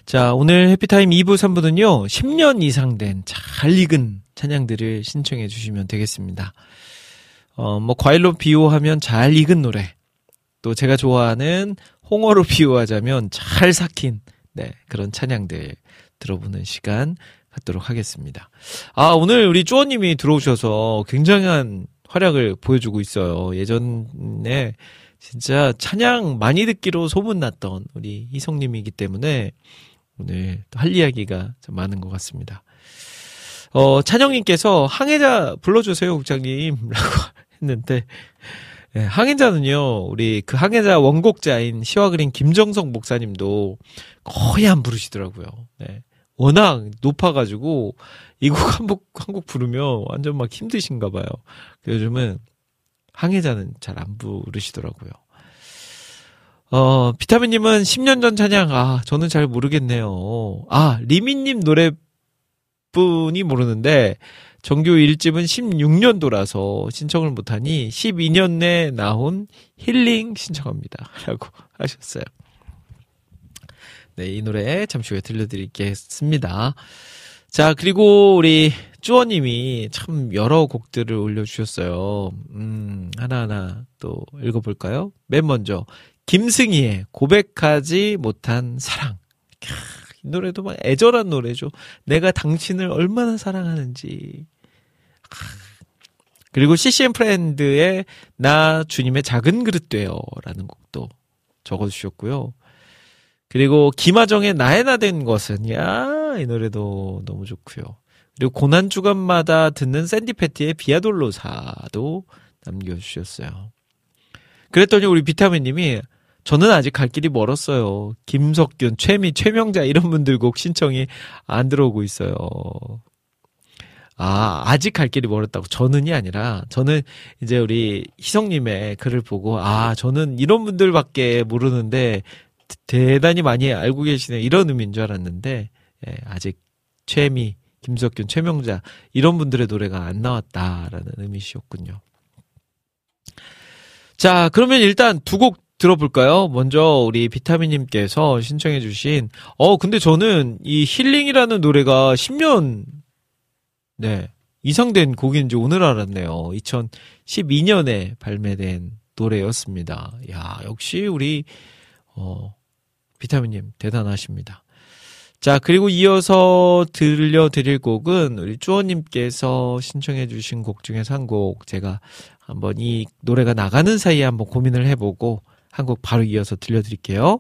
자, 오늘 해피타임 2부, 3부는요, 10년 이상 된 잘 익은 찬양들을 신청해 주시면 되겠습니다. 어, 뭐, 과일로 비유하면 잘 익은 노래. 또 제가 좋아하는 홍어로 비유하자면 잘 삭힌, 네, 그런 찬양들 들어보는 시간 갖도록 하겠습니다. 아, 오늘 우리 쪼어님이 들어오셔서 굉장한 활약을 보여주고 있어요. 예전에 진짜 찬양 많이 듣기로 소문났던 우리 희성님이기 때문에 오늘 할 이야기가 좀 많은 것 같습니다. 어, 찬영님께서 항해자 불러주세요, 국장님. *laughs* 라고 했는데, 네, 항해자는요, 우리 그 항해자 원곡자인 시와 그린 김정석 목사님도 거의 안 부르시더라고요. 네. 워낙 높아가지고, 이 곡 한 곡, 한 곡 부르면 완전 막 힘드신가 봐요. 요즘은 항해자는 잘 안 부르시더라고요. 어, 비타민님은 10년 전 찬양, 아, 저는 잘 모르겠네요. 아, 리미님 노래뿐이 모르는데, 정규 1집은 16년도라서 신청을 못하니 12년 내 나온 힐링 신청합니다. *laughs* 라고 하셨어요. 네, 이 노래 잠시 후에 들려드리겠습니다. 자, 그리고 우리 쭈어님이 참 여러 곡들을 올려주셨어요. 음, 하나하나 또 읽어볼까요? 맨 먼저, 김승희의 고백하지 못한 사랑. 캬, 이 노래도 막 애절한 노래죠. 내가 당신을 얼마나 사랑하는지. 그리고 CCM 프렌드의 나 주님의 작은 그릇 되어. 라는 곡도 적어주셨고요. 그리고 김하정의 나의 나된 것은, 야, 이 노래도 너무 좋고요. 그리고 고난 주간마다 듣는 샌디 패티의 비아돌로사도 남겨주셨어요. 그랬더니 우리 비타민님이 저는 아직 갈 길이 멀었어요. 김석균, 최미, 최명자 이런 분들 곡 신청이 안 들어오고 있어요. 아, 아직 갈 길이 멀었다고. 저는이 아니라, 저는 이제 우리 희성님의 글을 보고, 아, 저는 이런 분들밖에 모르는데, 대단히 많이 알고 계시네. 이런 의미인 줄 알았는데, 예, 아직 최미, 김석균, 최명자, 이런 분들의 노래가 안 나왔다라는 의미시였군요. 자, 그러면 일단 두 곡 들어볼까요? 먼저 우리 비타민님께서 신청해주신, 어, 근데 저는 이 힐링이라는 노래가 10년, 네, 이상 된 곡인지 오늘 알았네요. 2012년에 발매된 노래였습니다. 야, 역시 우리, 어, 비타민님 대단하십니다. 자, 그리고 이어서 들려드릴 곡은 우리 쭈어님께서 신청해주신 곡 중에서 한곡 제가 한번 이 노래가 나가는 사이에 한번 고민을 해보고 한 곡 바로 이어서 들려드릴게요.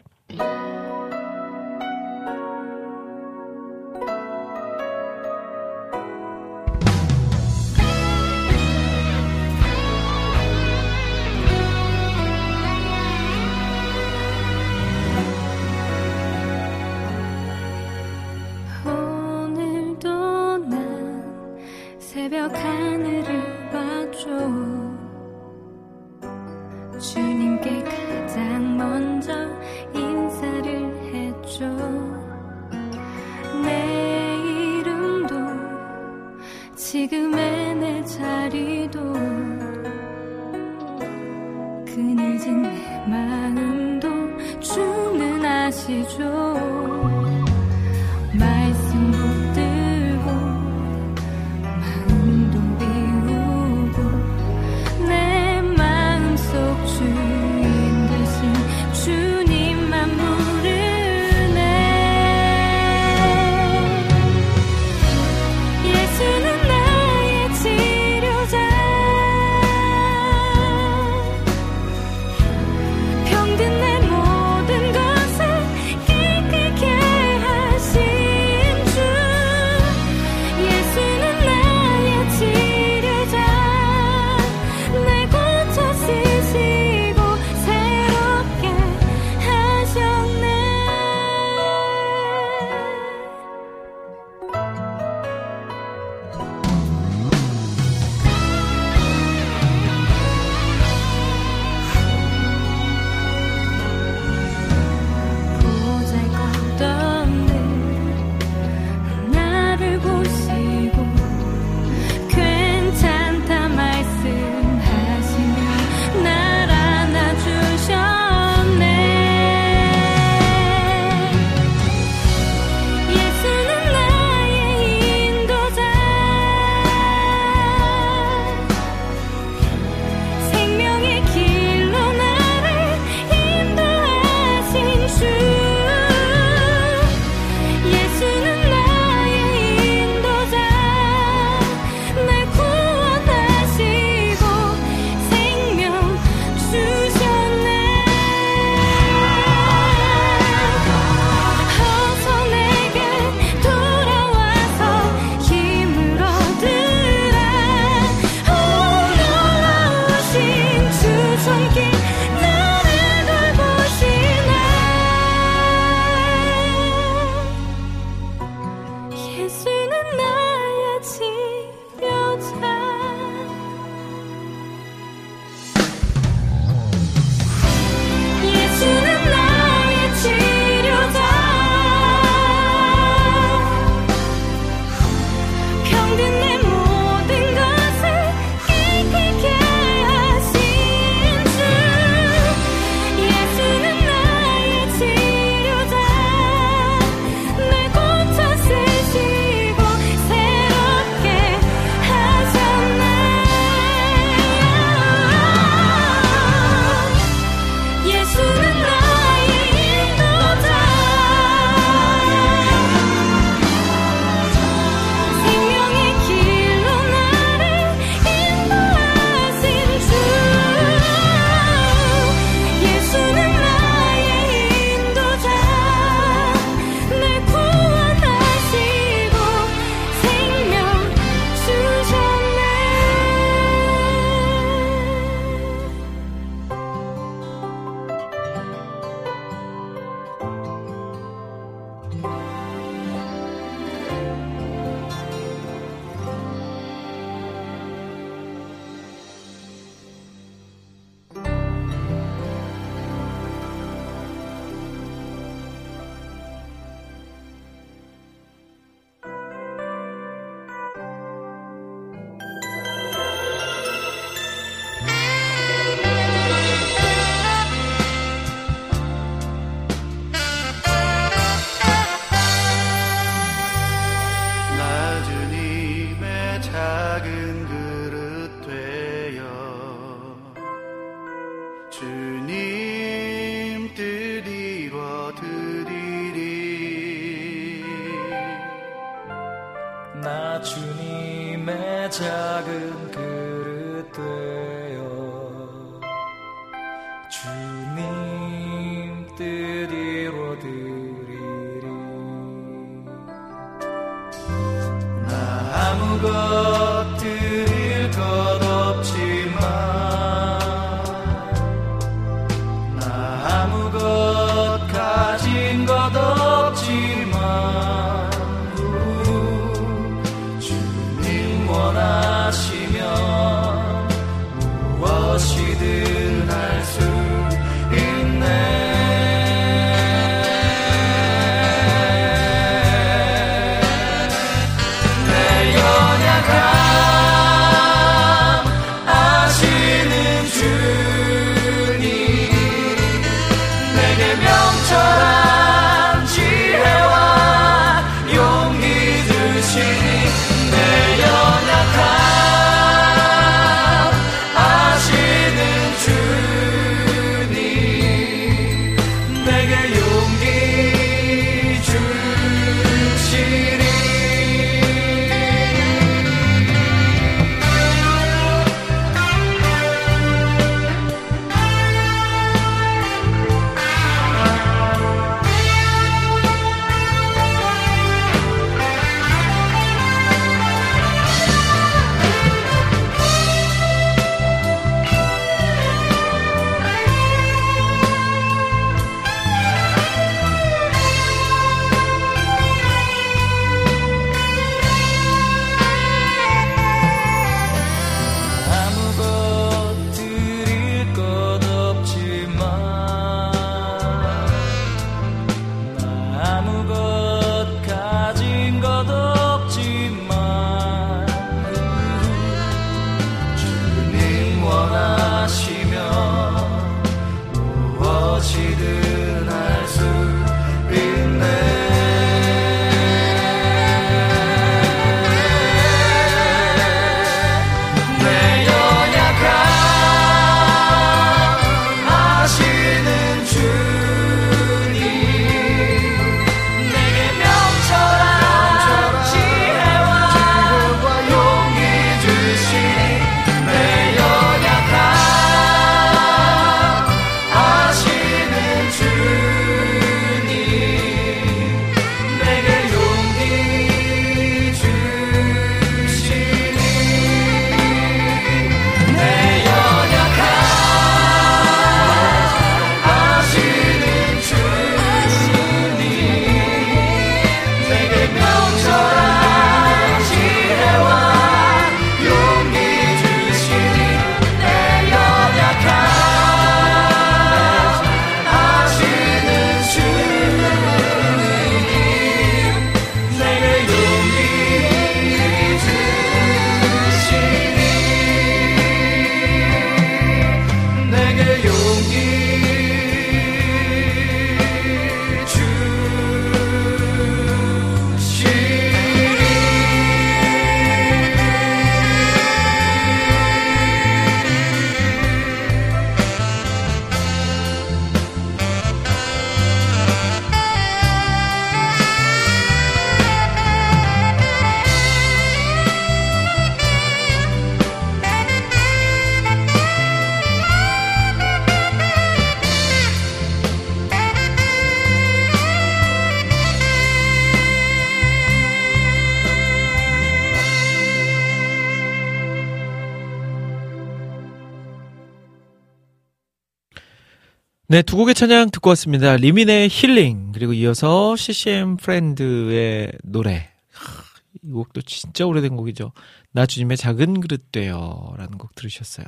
네, 두 곡의 찬양 듣고 왔습니다. 리민의 힐링, 그리고 이어서 CCM 프렌드의 노래. 하, 이 곡도 진짜 오래된 곡이죠. 나 주님의 작은 그릇 되어. 라는 곡 들으셨어요.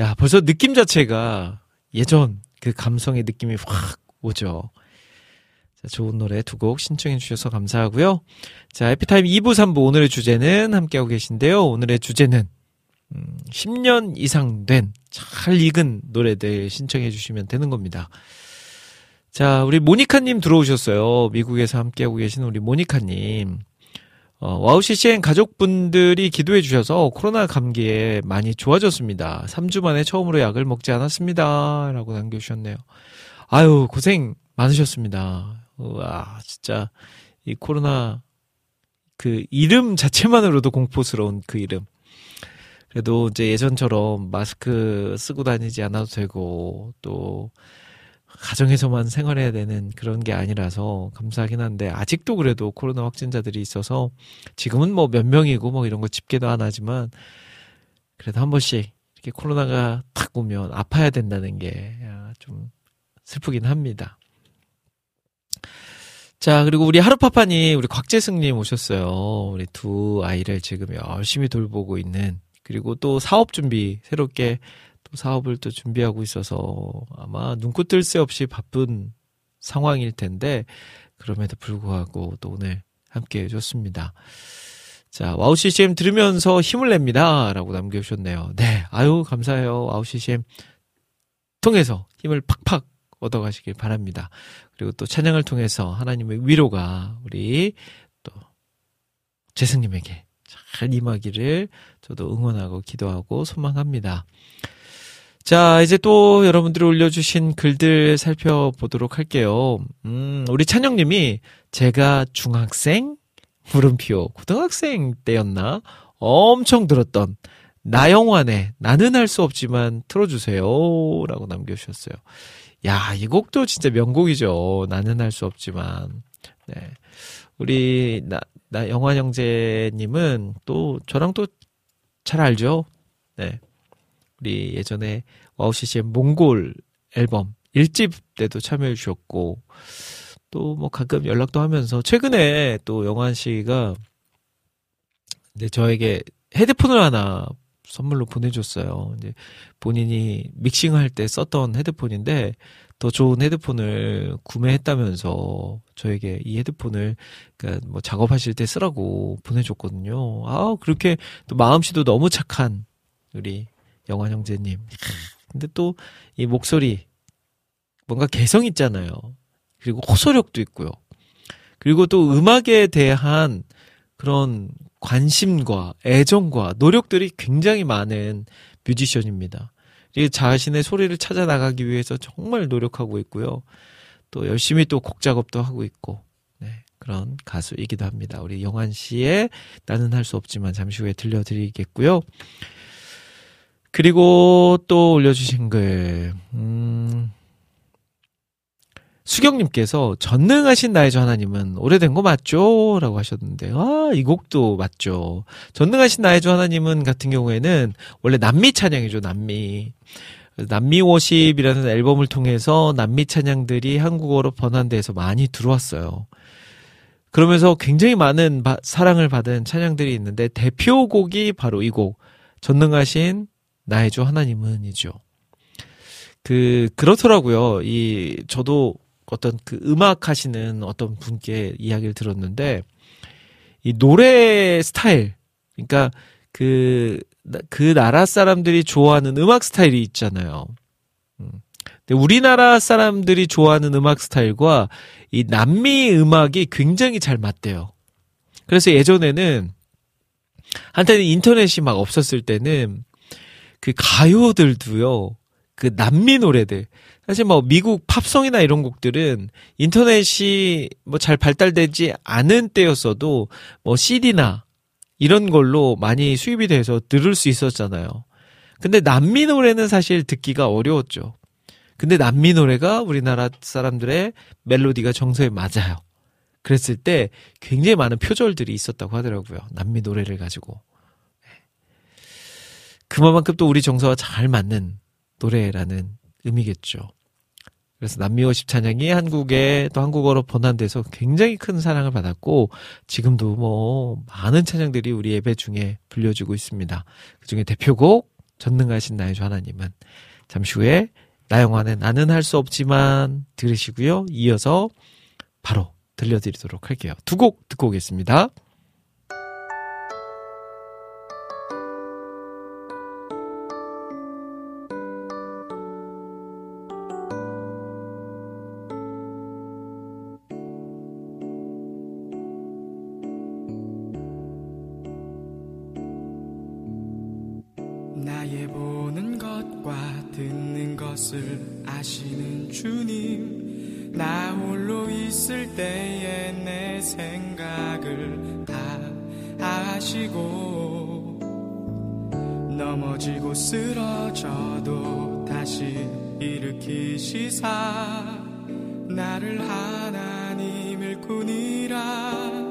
야, 벌써 느낌 자체가 예전 그 감성의 느낌이 확 오죠. 자, 좋은 노래 두 곡 신청해 주셔서 감사하고요. 자, 해피타임 2부, 3부 오늘의 주제는 함께하고 계신데요. 오늘의 주제는 음, 10년 이상 된 잘 익은 노래들 신청해 주시면 되는 겁니다. 자, 우리 모니카님 들어오셨어요. 미국에서 함께하고 계신 우리 모니카님. 어, 와우 CCM 가족분들이 기도해 주셔서 코로나 감기에 많이 좋아졌습니다. 3주 만에 처음으로 약을 먹지 않았습니다. 라고 남겨주셨네요. 아유, 고생 많으셨습니다. 우와, 진짜 이 코로나 그 이름 자체만으로도 공포스러운 그 이름. 그래도 이제 예전처럼 마스크 쓰고 다니지 않아도 되고 또 가정에서만 생활해야 되는 그런 게 아니라서 감사하긴 한데 아직도 그래도 코로나 확진자들이 있어서 지금은 뭐 몇 명이고 뭐 이런 거 집계도 안 하지만 그래도 한 번씩 이렇게 코로나가 탁 오면 아파야 된다는 게 좀 슬프긴 합니다. 자, 그리고 우리 하루파파님, 우리 곽재승님 오셨어요. 우리 두 아이를 지금 열심히 돌보고 있는, 그리고 또 사업 준비, 새롭게 또 사업을 또 준비하고 있어서 아마 눈코 뜰 새 없이 바쁜 상황일 텐데, 그럼에도 불구하고 또 오늘 함께 해줬습니다. 자, 와우 CCM 들으면서 힘을 냅니다. 라고 남겨주셨네요. 네, 아유, 감사해요. 와우 CCM 통해서 힘을 팍팍 얻어가시길 바랍니다. 그리고 또 찬양을 통해서 하나님의 위로가 우리 또 재승님에게 잘 임하기를 저도 응원하고 기도하고 소망합니다. 자, 이제 또 여러분들이 올려주신 글들 살펴보도록 할게요. 음, 우리 찬영님이 제가 중학생? 물음표, 고등학생 때였나? 엄청 들었던 나영환의 나는 할 수 없지만 틀어주세요. 라고 남겨주셨어요. 야, 이 곡도 진짜 명곡이죠. 나는 할 수 없지만. 네. 우리, 나, 나, 영환 형제님은 또, 저랑 또 잘 알죠? 네. 우리 예전에 와우 CCM 몽골 앨범 1집 때도 참여해 주셨고, 또 뭐 가끔 연락도 하면서, 최근에 또 영환 씨가, 네, 저에게 헤드폰을 하나 선물로 보내줬어요. 이제 본인이 믹싱할 때 썼던 헤드폰인데 더 좋은 헤드폰을 구매했다면서 저에게 이 헤드폰을 그러니까 뭐 작업하실 때 쓰라고 보내줬거든요. 아 그렇게 또 마음씨도 너무 착한 우리 영환 형제님. 근데 또 이 목소리 뭔가 개성 있잖아요. 그리고 호소력도 있고요. 그리고 또 음악에 대한 그런 관심과 애정과 노력들이 굉장히 많은 뮤지션입니다. 자신의 소리를 찾아 나가기 위해서 정말 노력하고 있고요. 또 열심히 또 곡 작업도 하고 있고, 네, 그런 가수이기도 합니다. 우리 영환 씨의 나는 할 수 없지만 잠시 후에 들려드리겠고요. 그리고 또 올려주신 글, 음, 수경님께서 전능하신 나의 주 하나님은 오래된 거 맞죠? 라고 하셨는데, 아, 이 곡도 맞죠. 전능하신 나의 주 하나님은 같은 경우에는 원래 남미 찬양이죠, 남미. 남미 워십이라는 앨범을 통해서 남미 찬양들이 한국어로 번안돼서 많이 들어왔어요. 그러면서 굉장히 많은 바, 사랑을 받은 찬양들이 있는데 대표곡이 바로 이 곡, 전능하신 나의 주 하나님은이죠. 그, 그렇더라고요. 이, 저도 어떤 그 음악 하시는 어떤 분께 이야기를 들었는데 이 노래 스타일 그러니까 그, 그 나라 사람들이 좋아하는 음악 스타일이 있잖아요. 음. 근데 우리나라 사람들이 좋아하는 음악 스타일과 이 남미 음악이 굉장히 잘 맞대요. 그래서 예전에는 한때는 인터넷이 막 없었을 때는 그 가요들도요, 그 남미 노래들, 사실 뭐 미국 팝송이나 이런 곡들은 인터넷이 뭐 잘 발달되지 않은 때였어도 뭐 CD나 이런 걸로 많이 수입이 돼서 들을 수 있었잖아요. 근데 남미 노래는 사실 듣기가 어려웠죠. 근데 남미 노래가 우리나라 사람들의 멜로디가 정서에 맞아요. 그랬을 때 굉장히 많은 표절들이 있었다고 하더라고요. 남미 노래를 가지고. 그만큼 또 우리 정서와 잘 맞는 노래라는 의미겠죠. 그래서 남미워십 찬양이 한국에 또 한국어로 번안돼서 굉장히 큰 사랑을 받았고 지금도 뭐 많은 찬양들이 우리 예배 중에 불려지고 있습니다. 그 중에 대표곡 전능하신 나의 주 하나님은 잠시 후에 나영환의 나는 할 수 없지만 들으시고요. 이어서 바로 들려드리도록 할게요. 두 곡 듣고 오겠습니다. 주님 나 홀로 있을 때에 내 생각을 다 아시고 넘어지고 쓰러져도 다시 일으키시사. 나를 하나님 일꾼이라.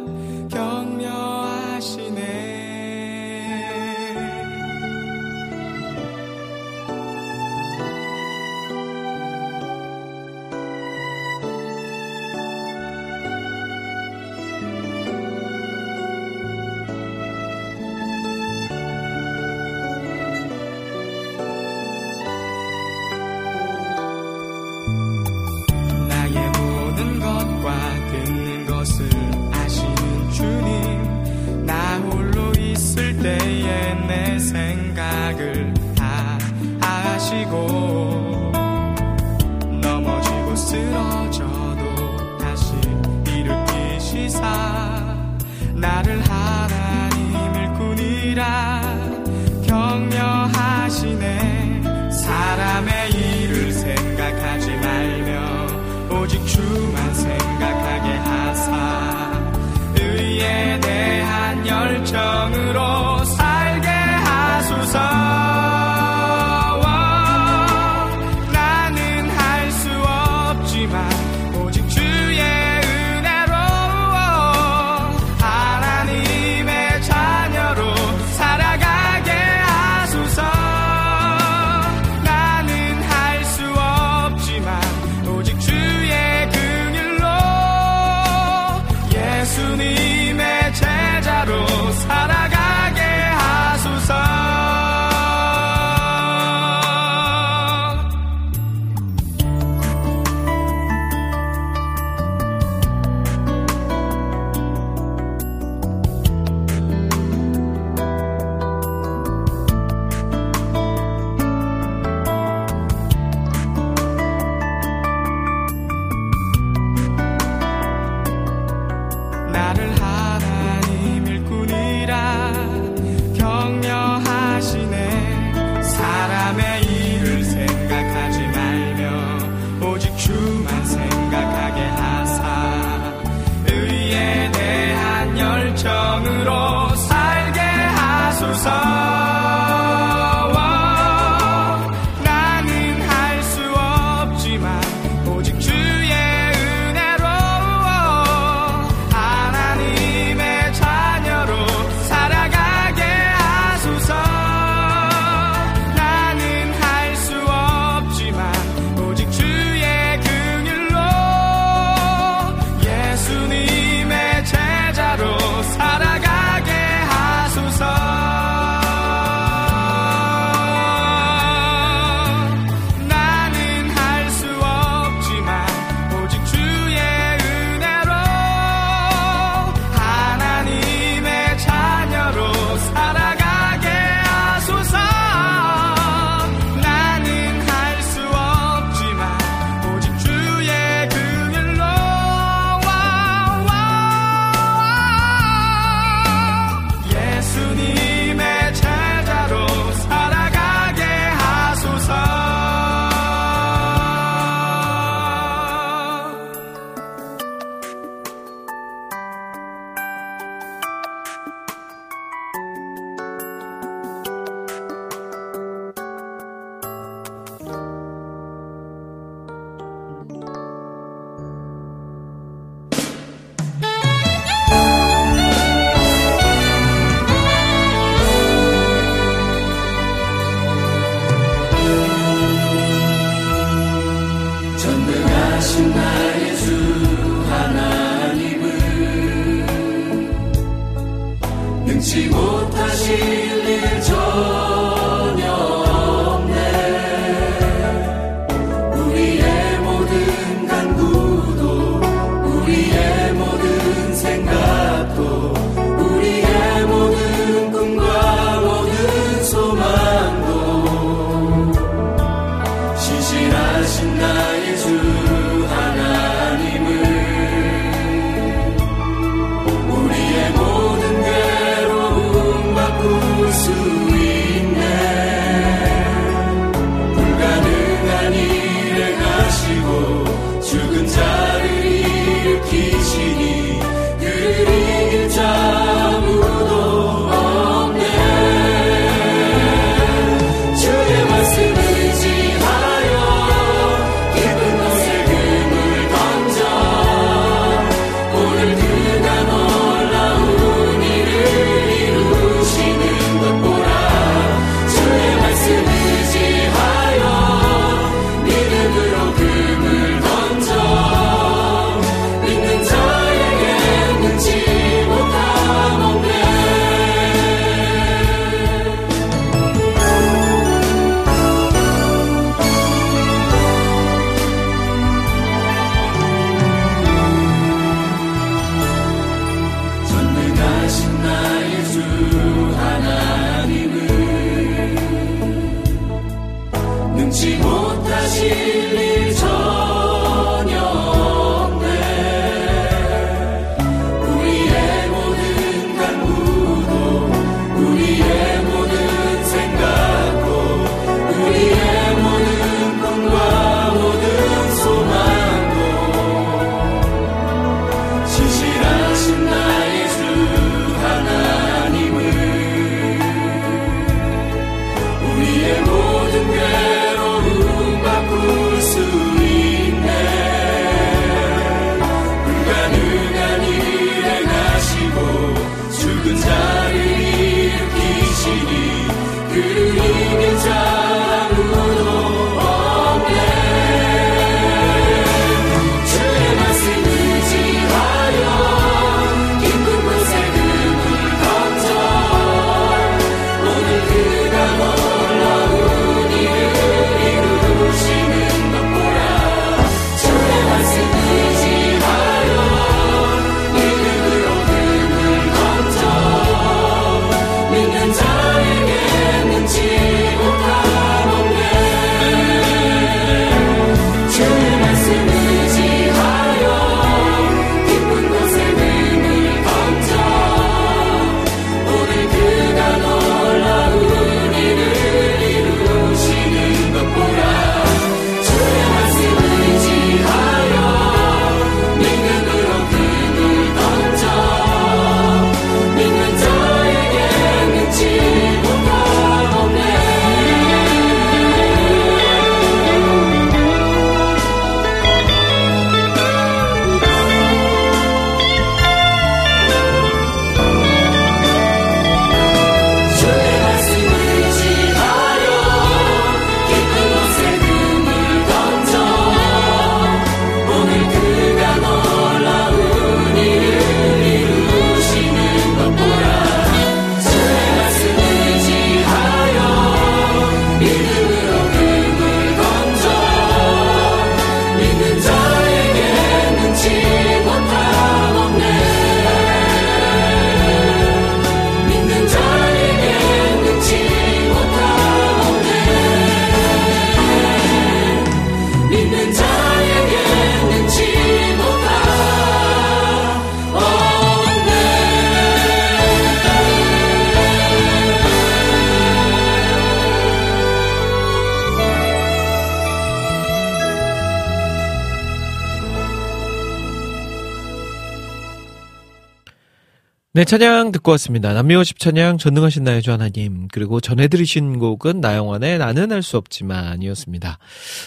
네, 찬양 듣고 왔습니다. 남미워십 찬양 전능하신 나의 주 하나님 그리고 전해드리신 곡은 나영환의 나는 할 수 없지만 이었습니다.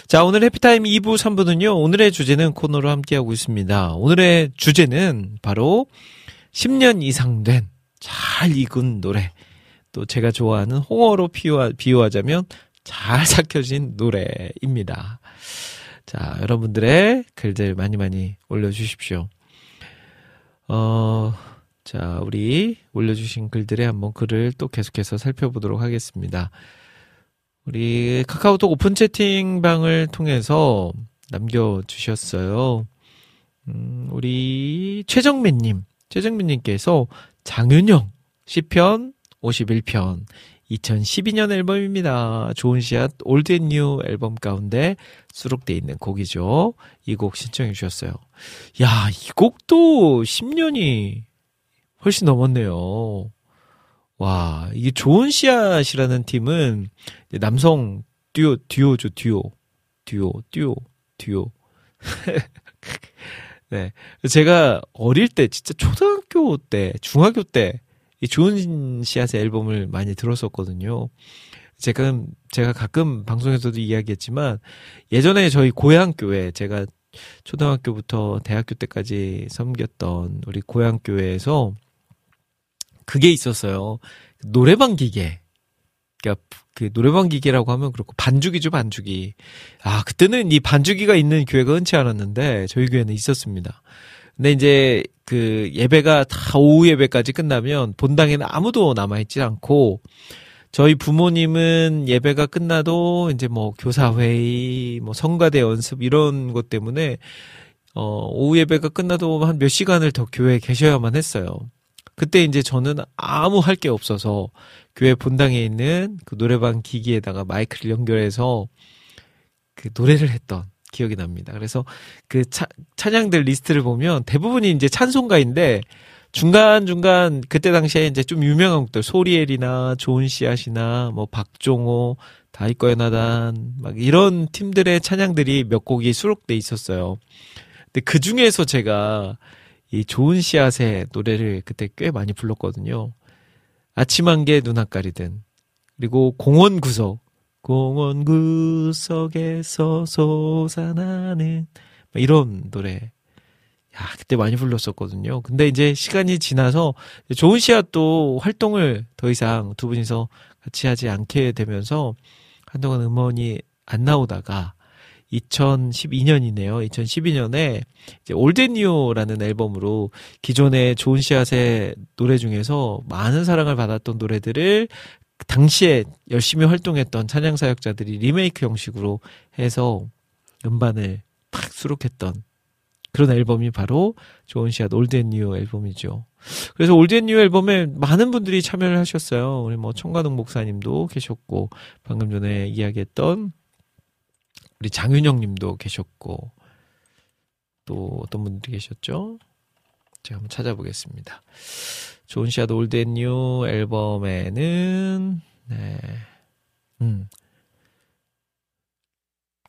자, 오늘 해피타임 2부 3부는요. 오늘의 주제는 코너로 함께하고 있습니다. 오늘의 주제는 바로 10년 이상 된 잘 익은 노래 또 제가 좋아하는 홍어로 비유하, 비유하자면 잘 삭혀진 노래입니다. 자, 여러분들의 글들 많이 많이 올려주십시오. 어, 자, 우리 올려주신 글들에 한번 글을 또 계속해서 살펴보도록 하겠습니다. 우리 카카오톡 오픈 채팅방을 통해서 남겨주셨어요. 음, 우리 최정민님, 최정민님께서 장윤영 시편 51편 2012년 앨범입니다. 좋은 씨앗 Old and New 앨범 가운데 수록되어 있는 곡이죠. 이 곡 신청해 주셨어요. 야, 이 곡도 10년이 훨씬 넘었네요. 와, 이게 좋은 씨앗이라는 팀은 남성 듀오, 듀오죠, 듀오. 듀오, 듀오, 듀오. *laughs* 네. 제가 어릴 때, 진짜 초등학교 때, 중학교 때, 이 좋은 씨앗의 앨범을 많이 들었었거든요. 제가, 제가 가끔 방송에서도 이야기했지만, 예전에 저희 고향교회, 제가 초등학교부터 대학교 때까지 섬겼던 우리 고향교회에서 그게 있었어요. 노래방 기계. 그러니까 그 노래방 기계라고 하면 그렇고 반주기죠 반주기. 아 그때는 이 반주기가 있는 교회가 흔치 않았는데 저희 교회는 있었습니다. 근데 이제 그 예배가 다 오후 예배까지 끝나면 본당에는 아무도 남아 있지 않고 저희 부모님은 예배가 끝나도 이제 뭐 교사회의, 뭐 성가대 연습 이런 것 때문에 어 오후 예배가 끝나도 한 몇 시간을 더 교회에 계셔야만 했어요. 그때 이제 저는 아무 할 게 없어서 교회 본당에 있는 그 노래방 기기에다가 마이크를 연결해서 그 노래를 했던 기억이 납니다. 그래서 그 차, 찬양들 리스트를 보면 대부분이 이제 찬송가인데 중간중간 그때 당시에 이제 좀 유명한 곡들 소리엘이나 좋은 씨앗이나 뭐 박종호 다이거의 나단 막 이런 팀들의 찬양들이 몇 곡이 수록돼 있었어요. 근데 그 중에서 제가 이 좋은 씨앗의 노래를 그때 꽤 많이 불렀거든요. 아침 한개 눈앞가리든 그리고 공원 구석 공원 구석에서 솟아나는 이런 노래 야 그때 많이 불렀었거든요. 근데 이제 시간이 지나서 좋은 씨앗도 활동을 더 이상 두 분이서 같이 하지 않게 되면서 한동안 음원이 안 나오다가 2012년이네요. 2012년에 이제 올덴뉴라는 앨범으로 기존의 좋은 씨앗의 노래 중에서 많은 사랑을 받았던 노래들을 당시에 열심히 활동했던 찬양 사역자들이 리메이크 형식으로 해서 음반을 팍 수록했던 그런 앨범이 바로 좋은 씨앗 Old and New 앨범이죠. 그래서 Old and New 앨범에 많은 분들이 참여를 하셨어요. 우리 뭐 청가동 목사님도 계셨고 방금 전에 이야기했던 우리 장윤영 님도 계셨고, 또 어떤 분들이 계셨죠? 제가 한번 찾아보겠습니다. 좋은 씨앗 Old and New 앨범에는, 네, 음.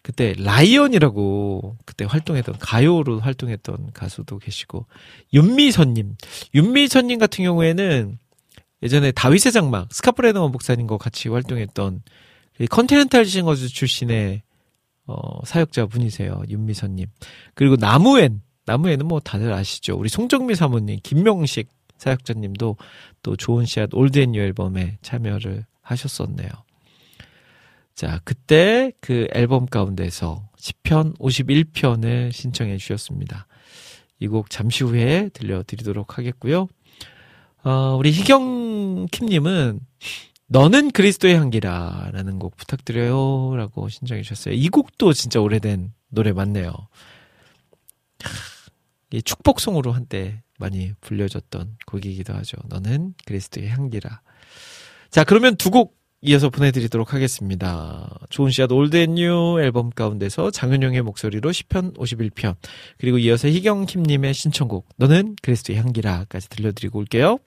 그때 라이언이라고 그때 활동했던 가요로 활동했던 가수도 계시고 윤미선님 윤미선님 같은 경우에는 예전에 다윗의 장막 스캇 브레너 목사님과 같이 활동했던 컨티넨탈 싱어즈 출신의 어, 사역자 분이세요. 윤미선님. 그리고 나무엔, 나무에는 뭐 다들 아시죠. 우리 송정미 사모님, 김명식 사역자님도 또 좋은 씨앗 Old and New 앨범에 참여를 하셨었네요. 자, 그때 그 앨범 가운데서 시편 51편을 신청해 주셨습니다. 이 곡 잠시 후에 들려드리도록 하겠고요. 어, 우리 희경 킴님은 너는 그리스도의 향기라라는 곡 부탁드려요. 라고 신청해 주셨어요. 이 곡도 진짜 오래된 노래 맞네요. 이 축복송으로 한때 많이 불려졌던 곡이기도 하죠. 너는 그리스도의 향기라. 자, 그러면 두 곡 이어서 보내드리도록 하겠습니다. 좋은 씨앗 Old and New 앨범 가운데서 장윤영의 목소리로 시편 51편 그리고 이어서 희경킴님의 신청곡 너는 그리스도의 향기라까지 들려드리고 올게요.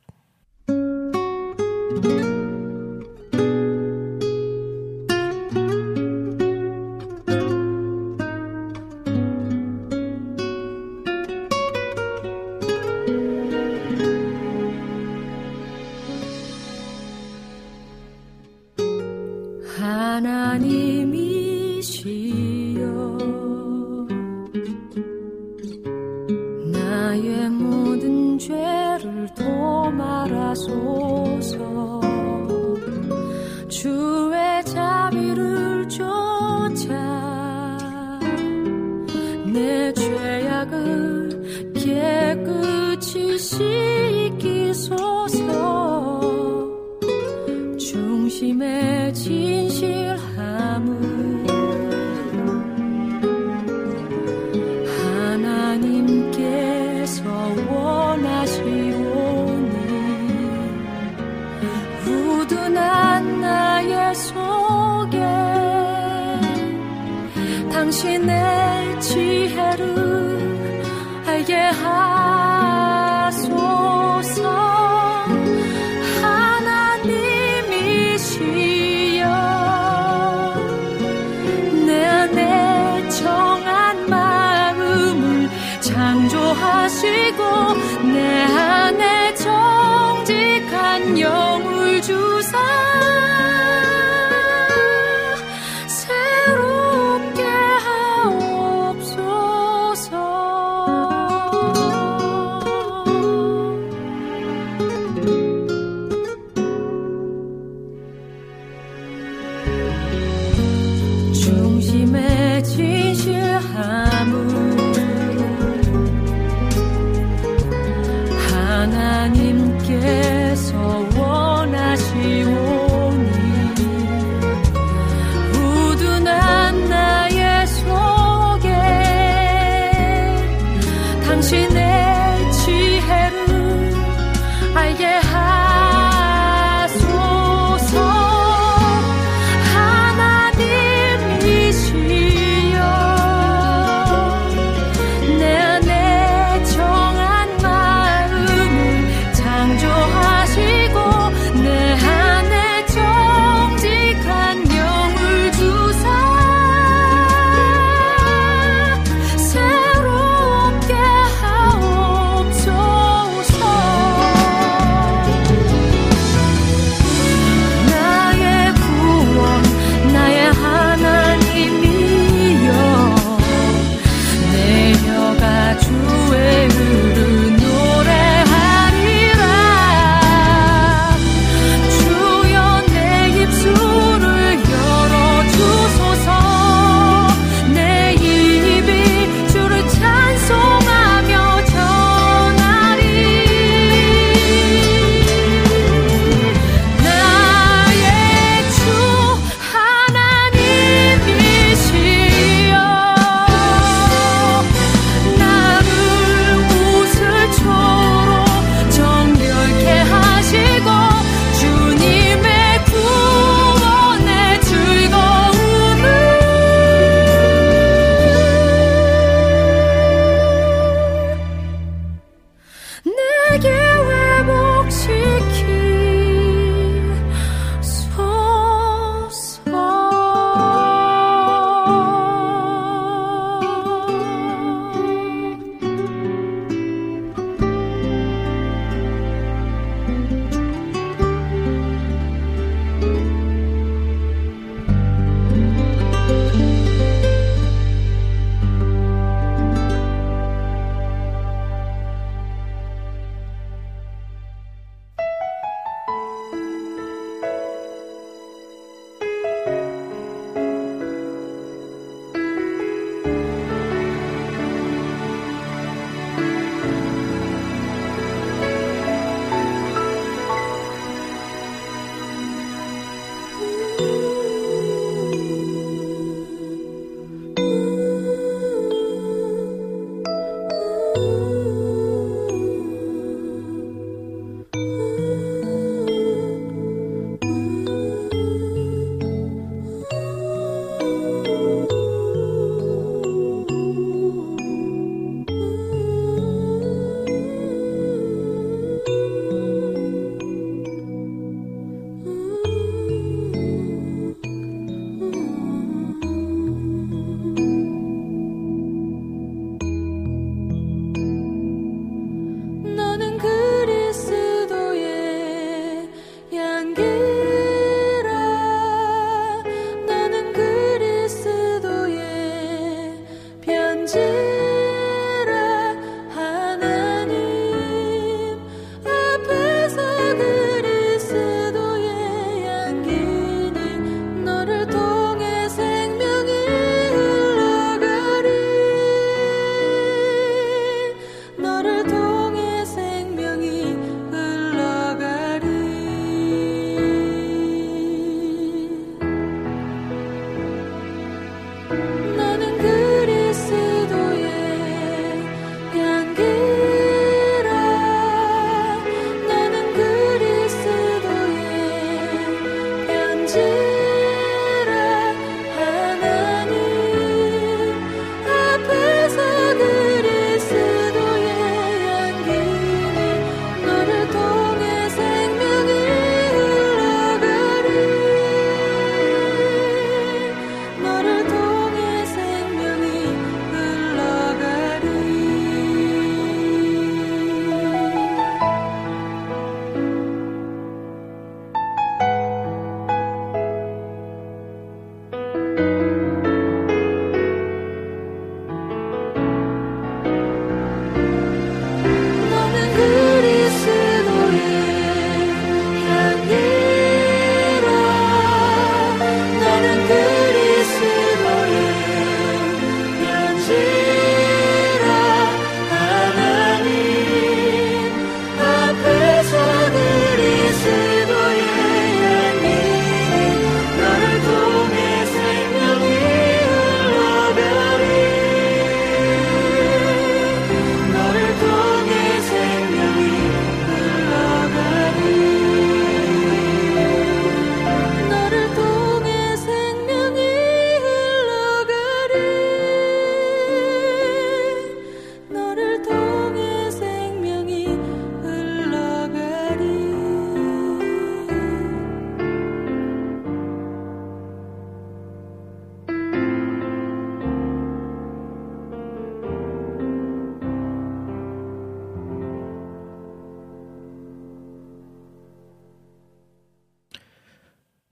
하나님께서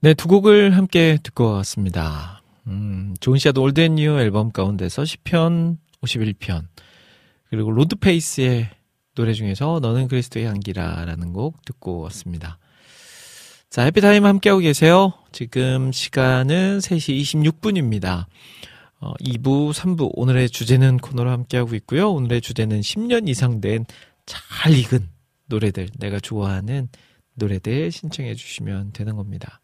네, 두 곡을 함께 듣고 왔습니다. 음, 좋은 씨앗 Old and New 앨범 가운데서 시편, 51편, 그리고 로드페이스의 노래 중에서 너는 그리스도의 향기라라는 곡 듣고 왔습니다. 자, 해피타임 함께하고 계세요. 지금 시간은 3시 26분입니다. 어, 2부, 3부, 오늘의 주제는 코너로 함께하고 있고요. 오늘의 주제는 10년 이상 된 잘 익은 노래들, 내가 좋아하는 노래들 신청해 주시면 되는 겁니다.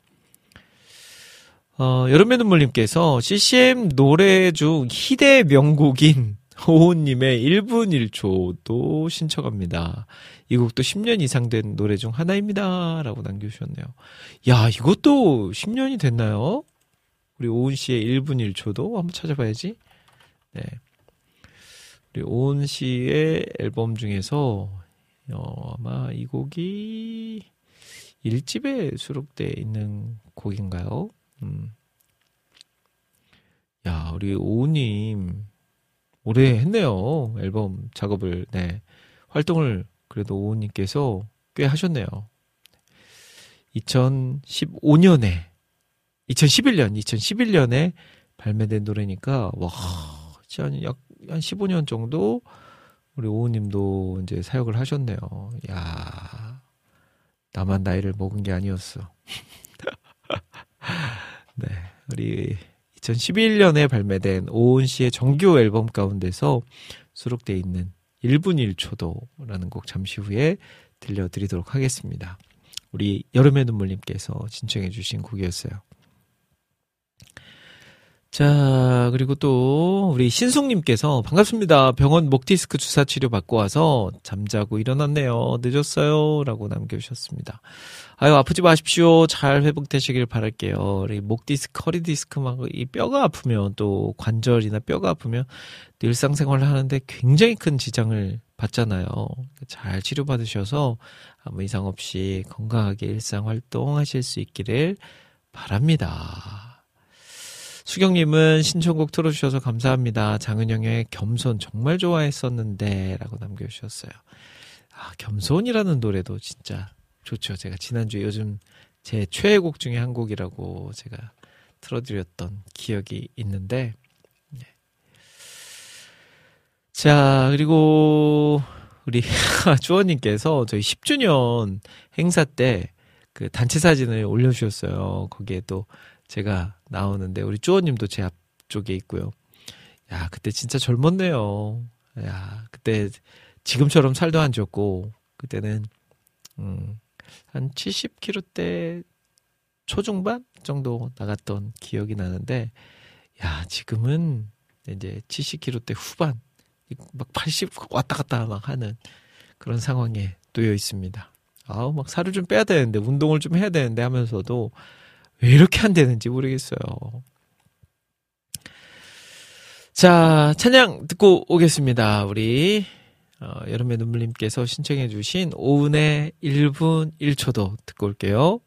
어, 여름의 눈물님께서 CCM 노래 중 희대 명곡인 *laughs* 호호님의 1분 1초도 신청합니다. 이 곡도 10년 이상 된 노래 중 하나입니다. 라고 남겨주셨네요. 야, 이것도 10년이 됐나요? 우리 오은 씨의 1분 1초도 한번 찾아봐야지. 네. 우리 오은 씨의 앨범 중에서, 어, 아마 이 곡이 1집에 수록되어 있는 곡인가요? 음. 야, 우리 오우님, 오래 했네요. 앨범 작업을, 네. 활동을 그래도 오우님께서 꽤 하셨네요. 2015년에, 2011년, 2011년에 발매된 노래니까, 와, 약, 한 15년 정도 우리 오우님도 이제 사역을 하셨네요. 야 나만 나이를 먹은 게 아니었어. *laughs* *laughs* 네. 우리 2011년에 발매된 오은 씨의 정규 앨범 가운데서 수록되어 있는 1분 1초도라는 곡 잠시 후에 들려드리도록 하겠습니다. 우리 여름의 눈물님께서 신청해 주신 곡이었어요. 자, 그리고 또 우리 신숙님께서 반갑습니다. 병원 목 디스크 주사 치료 받고 와서 잠자고 일어났네요. 늦었어요. 라고 남겨주셨습니다. 아유, 아프지 마십시오. 잘 회복되시길 바랄게요. 우리 목 디스크, 허리 디스크 막 이 뼈가 아프면 또 관절이나 뼈가 아프면 또 일상생활을 하는데 굉장히 큰 지장을 받잖아요. 잘 치료받으셔서 아무 이상 없이 건강하게 일상 활동 하실 수 있기를 바랍니다. 수경님은 신청곡 틀어주셔서 감사합니다. 장은영의 겸손 정말 좋아했었는데 라고 남겨주셨어요. 아, 겸손이라는 노래도 진짜 좋죠. 제가 지난주에 요즘 제 최애 곡 중에 한 곡이라고 제가 틀어드렸던 기억이 있는데 네. 자 그리고 우리 *laughs* 주원님께서 저희 10주년 행사 때 그 단체 사진을 올려주셨어요. 거기에 또 제가 나오는데 우리 쭈어님도 제 앞쪽에 있고요. 야 그때 진짜 젊었네요. 야 그때 지금처럼 살도 안 쪘고 그때는 음, 한 70kg대 초중반 정도 나갔던 기억이 나는데 야 지금은 이제 70kg대 후반 막 80 왔다 갔다 막 하는 그런 상황에 놓여 있습니다. 아우 막 살을 좀 빼야 되는데 운동을 좀 해야 되는데 하면서도 왜 이렇게 안 되는지 모르겠어요. 자, 찬양 듣고 오겠습니다. 우리 어, 여름의 눈물님께서 신청해 주신 오은의 1분 1초도 듣고 올게요.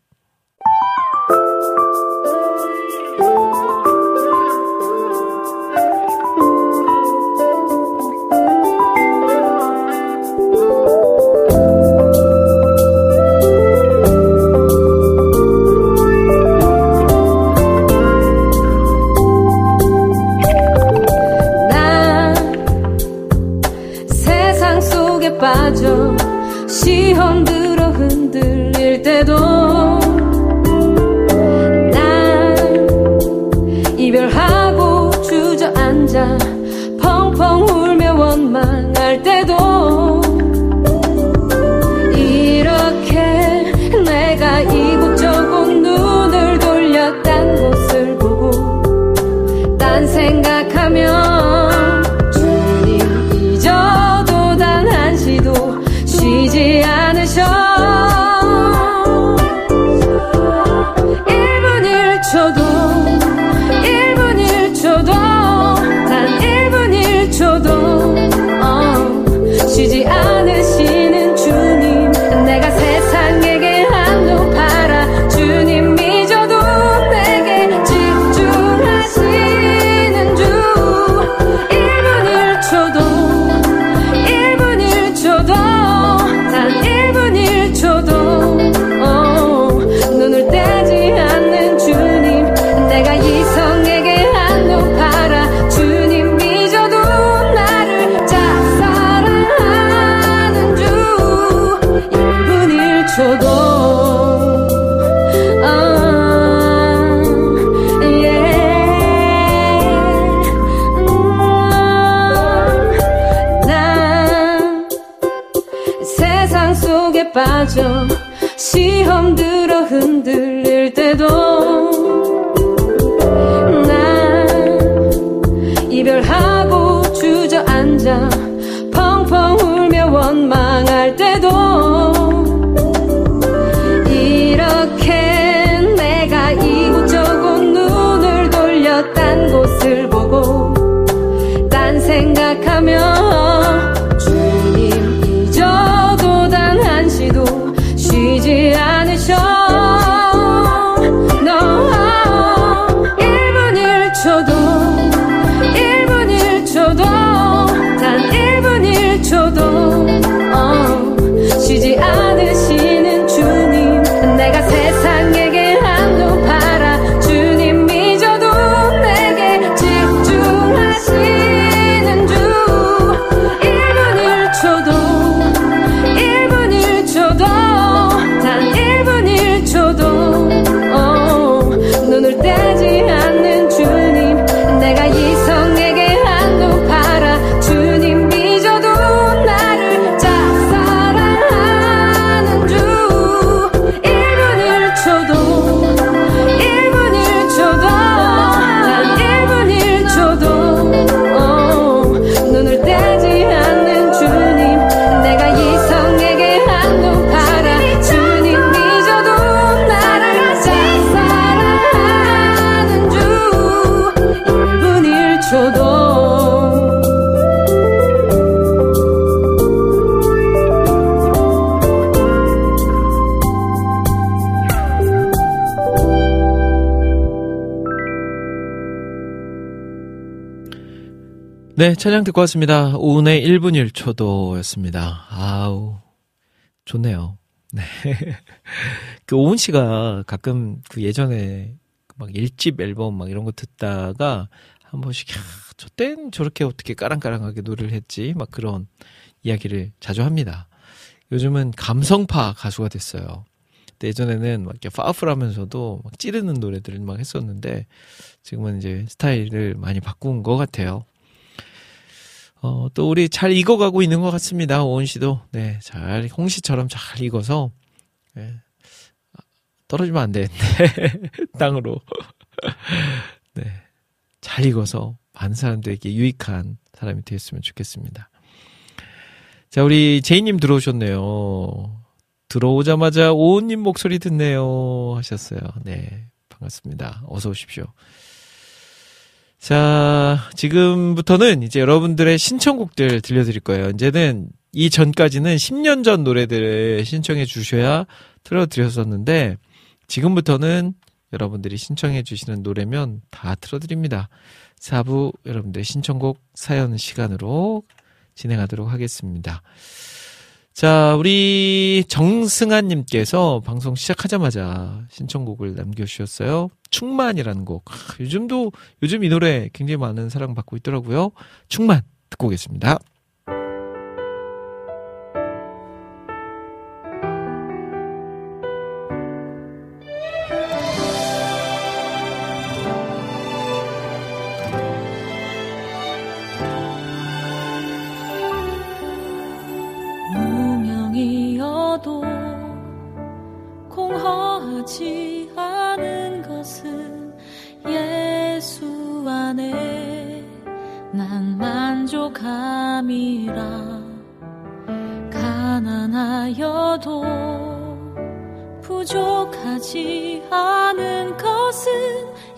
네, 찬양 듣고 왔습니다. 오은의 1분 1초도였습니다. 아우, 좋네요. 네. *laughs* 그 오은 씨가 가끔 그 예전에 막 일집 앨범 막 이런 거 듣다가 한 번씩, 야, 저땐 저렇게 어떻게 까랑까랑하게 노래를 했지? 막 그런 이야기를 자주 합니다. 요즘은 감성파 가수가 됐어요. 예전에는 막 이렇게 파워풀하면서도 막 찌르는 노래들을 막 했었는데 지금은 이제 스타일을 많이 바꾼 것 같아요. 어, 또 우리 잘 익어가고 있는 것 같습니다. 오은 씨도. 네, 잘, 홍 씨처럼 잘 익어서, 네. 떨어지면 안 되는데, *laughs* 땅으로. *laughs* 네. 잘 익어서 많은 사람들에게 유익한 사람이 되었으면 좋겠습니다. 자, 우리 제이님 들어오셨네요. 들어오자마자 오은님 목소리 듣네요. 하셨어요. 네. 반갑습니다. 어서 오십시오. 자, 지금부터는 이제 여러분들의 신청곡들 들려드릴 거예요. 이제는 이 전까지는 10년 전 노래들을 신청해 주셔야 틀어드렸었는데, 지금부터는 여러분들이 신청해 주시는 노래면 다 틀어드립니다. 4부 여러분들 신청곡 사연 시간으로 진행하도록 하겠습니다. 자, 우리 정승아님께서 방송 시작하자마자 신청곡을 남겨주셨어요. 충만이라는 곡. 요즘도, 요즘 이 노래 굉장히 많은 사랑 받고 있더라고요. 충만 듣고 오겠습니다. 난 만족함이라 가난하여도 부족하지 않은 것은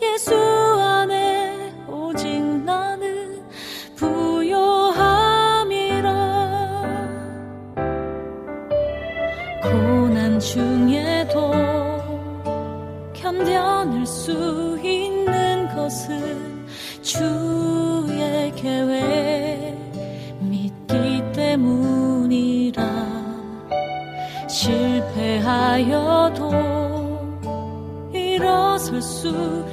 예수 안에 오직 나는 부요함이라. 고난 중에도 견뎌낼 수 있는 것은 일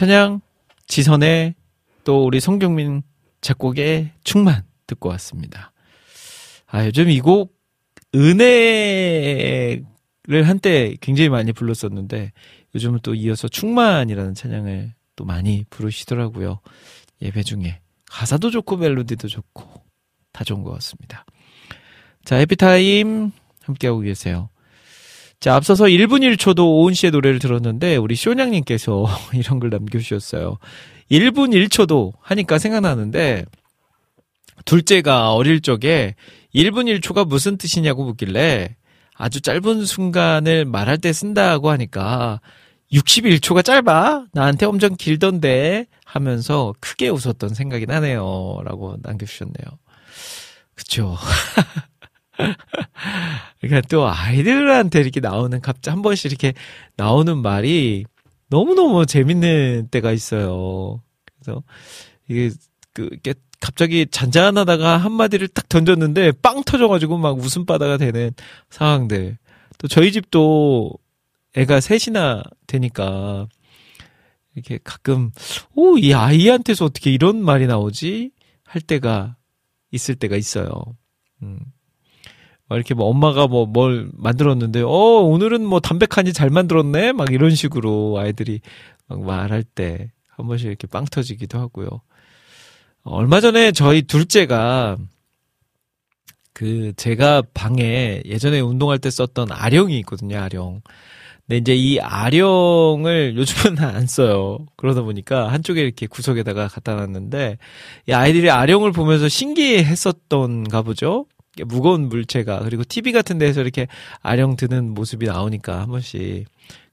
찬양 지선의 또 우리 송경민 작곡의 충만 듣고 왔습니다. 아, 요즘 이 곡 은혜를 한때 굉장히 많이 불렀었는데 요즘은 또 이어서 충만이라는 찬양을 또 많이 부르시더라고요. 예배 중에 가사도 좋고 멜로디도 좋고 다 좋은 것 같습니다. 자, 해피타임 함께하고 계세요. 자, 앞서서 1분 1초도 오은 씨의 노래를 들었는데, 우리 쇼냥님께서 *laughs* 이런 글 남겨주셨어요. 1분 1초도 하니까 생각나는데, 둘째가 어릴 적에 1분 1초가 무슨 뜻이냐고 묻길래, 아주 짧은 순간을 말할 때 쓴다고 하니까, 61초가 짧아? 나한테 엄청 길던데? 하면서 크게 웃었던 생각이 나네요. 라고 남겨주셨네요. 그쵸. *laughs* 그러니까 또 아이들한테 이렇게 나오는 갑자기 한 번씩 이렇게 나오는 말이 너무너무 재밌는 때가 있어요. 그래서 이게 그 이게 갑자기 잔잔하다가 한마디를 딱 던졌는데 빵 터져가지고 막 웃음바다가 되는 상황들. 또 저희 집도 애가 셋이나 되니까 이렇게 가끔 오 이 아이한테서 어떻게 이런 말이 나오지 할 때가 있을 때가 있어요. 음. 막 이렇게 뭐 엄마가 뭐 뭘 만들었는데 어 오늘은 뭐 담백하니 잘 만들었네 막 이런 식으로 아이들이 막 말할 때 한 번씩 이렇게 빵 터지기도 하고요. 어, 얼마 전에 저희 둘째가 그 제가 방에 예전에 운동할 때 썼던 아령이 있거든요. 아령. 근데 이제 이 아령을 요즘은 *laughs* 안 써요. 그러다 보니까 한쪽에 이렇게 구석에다가 갖다 놨는데 이 아이들이 아령을 보면서 신기했었던가 보죠. 무거운 물체가 그리고 TV 같은 데서 이렇게 아령 드는 모습이 나오니까 한 번씩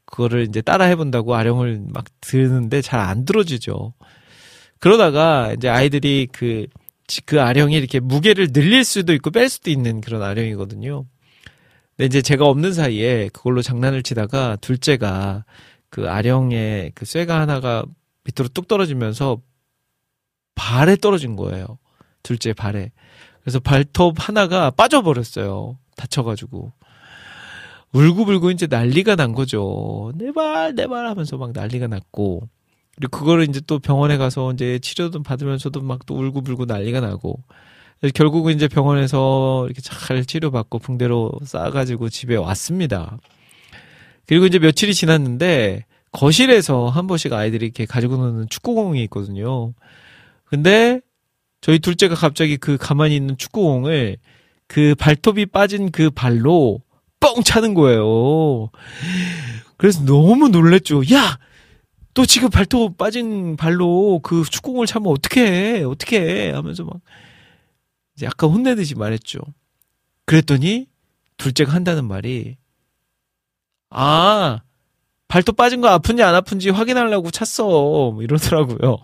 그거를 이제 따라 해본다고 아령을 막 드는데 잘 안 들어지죠. 그러다가 이제 아이들이 그, 그 아령이 이렇게 무게를 늘릴 수도 있고 뺄 수도 있는 그런 아령이거든요. 근데 이제 제가 없는 사이에 그걸로 장난을 치다가 둘째가 그 아령에 그 쇠가 하나가 밑으로 뚝 떨어지면서 발에 떨어진 거예요. 둘째 발에. 그래서 발톱 하나가 빠져버렸어요. 다쳐가지고. 울고불고 이제 난리가 난 거죠. 내 발, 내발 하면서 막 난리가 났고. 그리고 그거를 이제 또 병원에 가서 이제 치료도 받으면서도 막 또 울고불고 난리가 나고. 결국은 이제 병원에서 이렇게 잘 치료받고 붕대로 싸가지고 집에 왔습니다. 그리고 이제 며칠이 지났는데 거실에서 한 번씩 아이들이 이렇게 가지고 노는 축구공이 있거든요. 근데 저희 둘째가 갑자기 그 가만히 있는 축구공을 그 발톱이 빠진 그 발로 뻥 차는 거예요. 그래서 너무 놀랬죠. 야! 또 지금 발톱 빠진 발로 그 축구공을 차면 어떡해, 어떡해 하면서 막 이제 약간 혼내듯이 말했죠. 그랬더니 둘째가 한다는 말이 아 발톱 빠진 거 아픈지 안 아픈지 확인하려고 찼어 뭐 이러더라고요.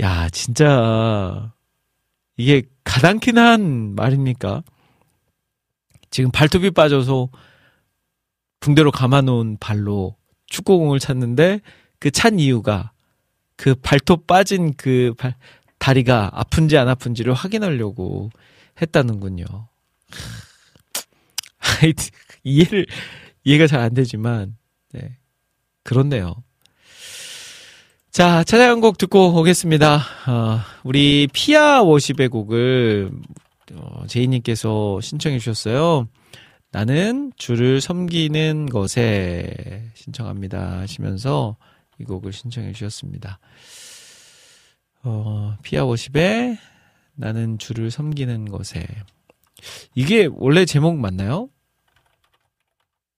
야 진짜 이게 가당키나 한 말입니까? 지금 발톱이 빠져서 붕대로 감아놓은 발로 축구공을 찼는데 그 찬 이유가 그 발톱 빠진 그 발, 다리가 아픈지 안 아픈지를 확인하려고 했다는군요. *laughs* 이해를, 이해가 잘 안 되지만, 네. 그렇네요. 자, 찬양 한곡 듣고 오겠습니다. 어, 우리 피아 워십의 곡을 어, 제이님께서 신청해 주셨어요. 나는 주를 섬기는 것에 신청합니다 하시면서 이 곡을 신청해 주셨습니다. 어, 피아 워십의 나는 주를 섬기는 것에 이게 원래 제목 맞나요?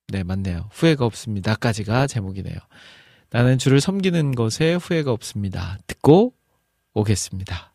네, 맞네요. 후회가 없습니다까지가 제목이네요. 나는 주를 섬기는 것에 후회가 없습니다. 듣고 오겠습니다.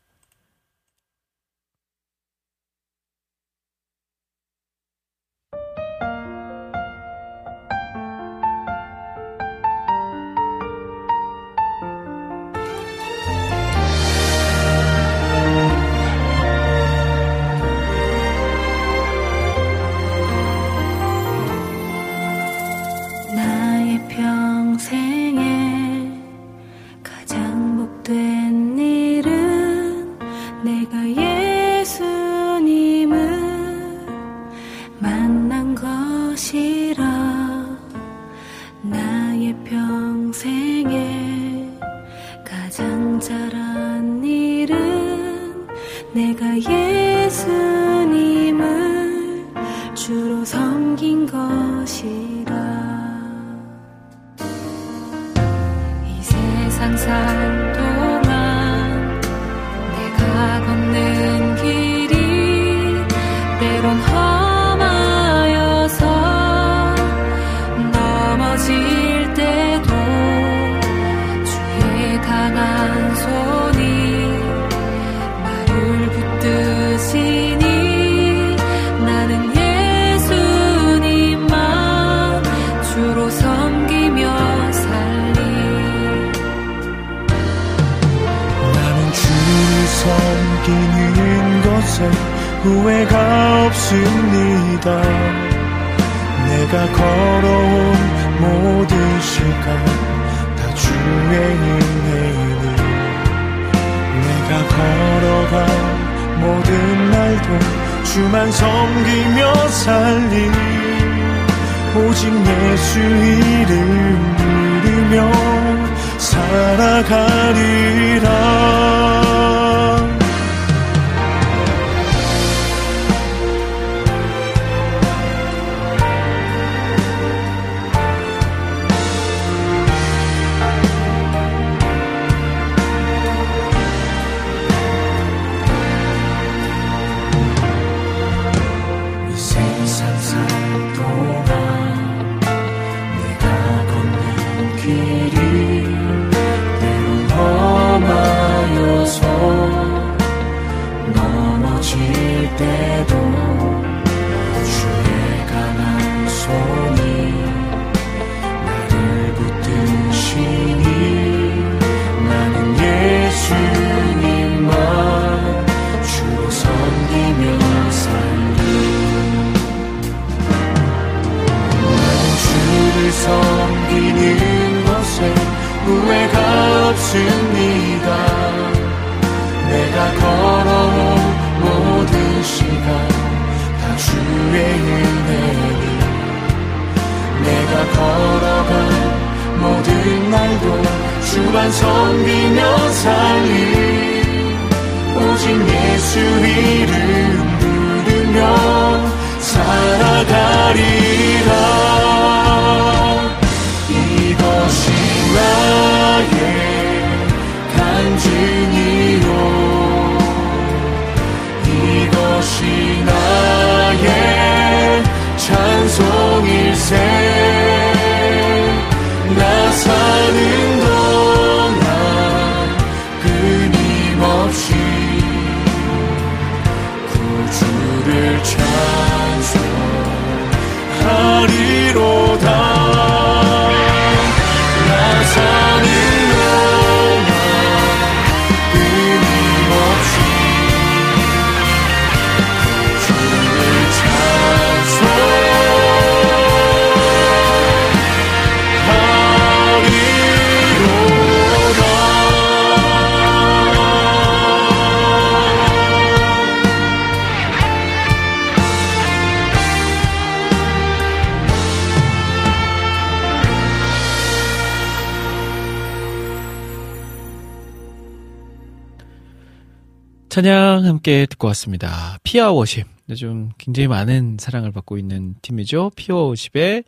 찬양 함께 듣고 왔습니다. 피아 워십. 요즘 굉장히 많은 사랑을 받고 있는 팀이죠. 피아 워십의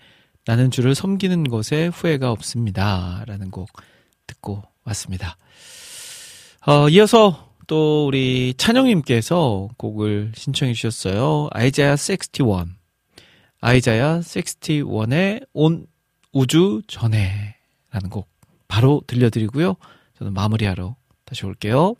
나는 주를 섬기는 것에 후회가 없습니다. 라는 곡 듣고 왔습니다. 어, 이어서 또 우리 찬영님께서 곡을 신청해 주셨어요. 아이자야 61. 아이자야 61의 온 우주 전에 라는 곡 바로 들려드리고요. 저는 마무리하러 다시 올게요.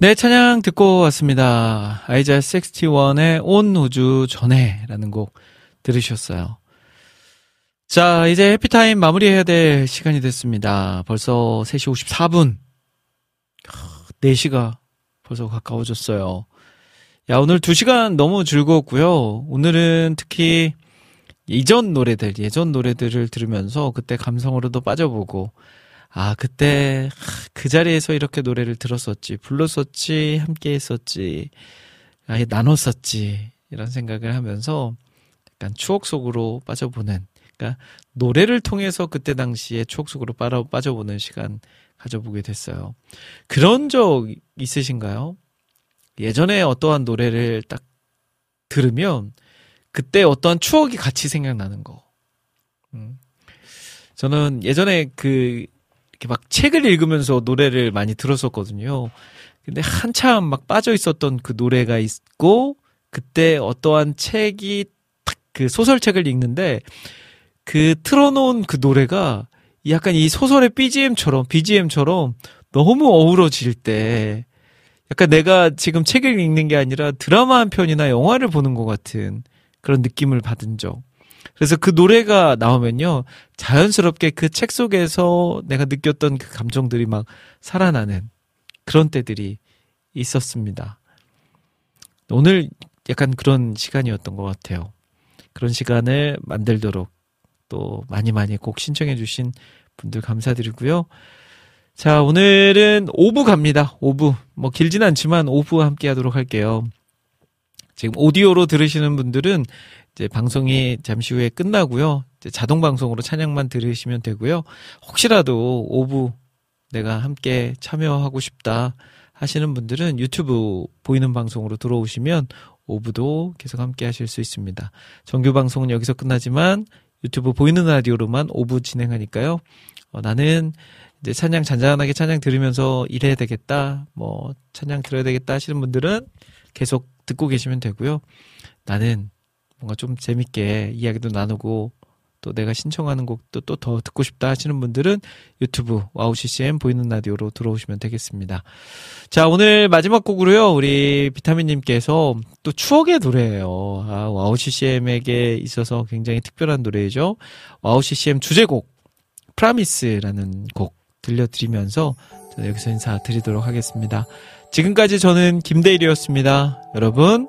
네, 찬양 듣고 왔습니다. 아이자 61의 온 우주 전에 라는 곡 들으셨어요. 자, 이제 해피타임 마무리해야 될 시간이 됐습니다. 벌써 3시 54분. 4시가 벌써 가까워졌어요. 야, 오늘 2시간 너무 즐거웠고요. 오늘은 특히 이전 노래들, 예전 노래들을 들으면서 그때 감성으로도 빠져보고, 아, 그때 그 자리에서 이렇게 노래를 들었었지, 불렀었지, 함께 했었지, 아예 나눴었지, 이런 생각을 하면서 약간 추억 속으로 빠져보는, 그러니까 노래를 통해서 그때 당시에 추억 속으로 빠져보는 시간 가져보게 됐어요. 그런 적 있으신가요? 예전에 어떠한 노래를 딱 들으면 그때 어떠한 추억이 같이 생각나는 거. 음. 저는 예전에 그 이렇게 막 책을 읽으면서 노래를 많이 들었었거든요. 근데 한참 막 빠져 있었던 그 노래가 있고 그때 어떠한 책이 딱그 소설책을 읽는데 그 틀어놓은 그 노래가 약간 이 소설의 BGM처럼 BGM처럼 너무 어우러질 때 약간 내가 지금 책을 읽는 게 아니라 드라마 한 편이나 영화를 보는 것 같은 그런 느낌을 받은 적. 그래서 그 노래가 나오면요. 자연스럽게 그 책 속에서 내가 느꼈던 그 감정들이 막 살아나는 그런 때들이 있었습니다. 오늘 약간 그런 시간이었던 것 같아요. 그런 시간을 만들도록 또 많이 많이 꼭 신청해주신 분들 감사드리고요. 자, 오늘은 5부 갑니다. 5부. 뭐 길진 않지만 5부 함께 하도록 할게요. 지금 오디오로 들으시는 분들은 이제 방송이 잠시 후에 끝나고요. 자동 방송으로 찬양만 들으시면 되고요. 혹시라도 5부 내가 함께 참여하고 싶다 하시는 분들은 유튜브 보이는 방송으로 들어오시면 5부도 계속 함께 하실 수 있습니다. 정규 방송은 여기서 끝나지만 유튜브 보이는 라디오로만 5부 진행하니까요. 어, 나는 이제 찬양 잔잔하게 찬양 들으면서 일해야 되겠다, 뭐 찬양 들어야 되겠다 하시는 분들은 계속 듣고 계시면 되고요. 나는 뭔가 좀 재밌게 이야기도 나누고 또 내가 신청하는 곡도 또 더 듣고 싶다 하시는 분들은 유튜브 와우 CCM 보이는 라디오로 들어오시면 되겠습니다. 자, 오늘 마지막 곡으로요. 우리 비타민님께서 또 추억의 노래예요. 아, 와우 CCM에게 있어서 굉장히 특별한 노래죠. 와우 CCM 주제곡 Promise라는 곡 들려드리면서 저는 여기서 인사드리도록 하겠습니다. 지금까지 저는 김대일이었습니다. 여러분,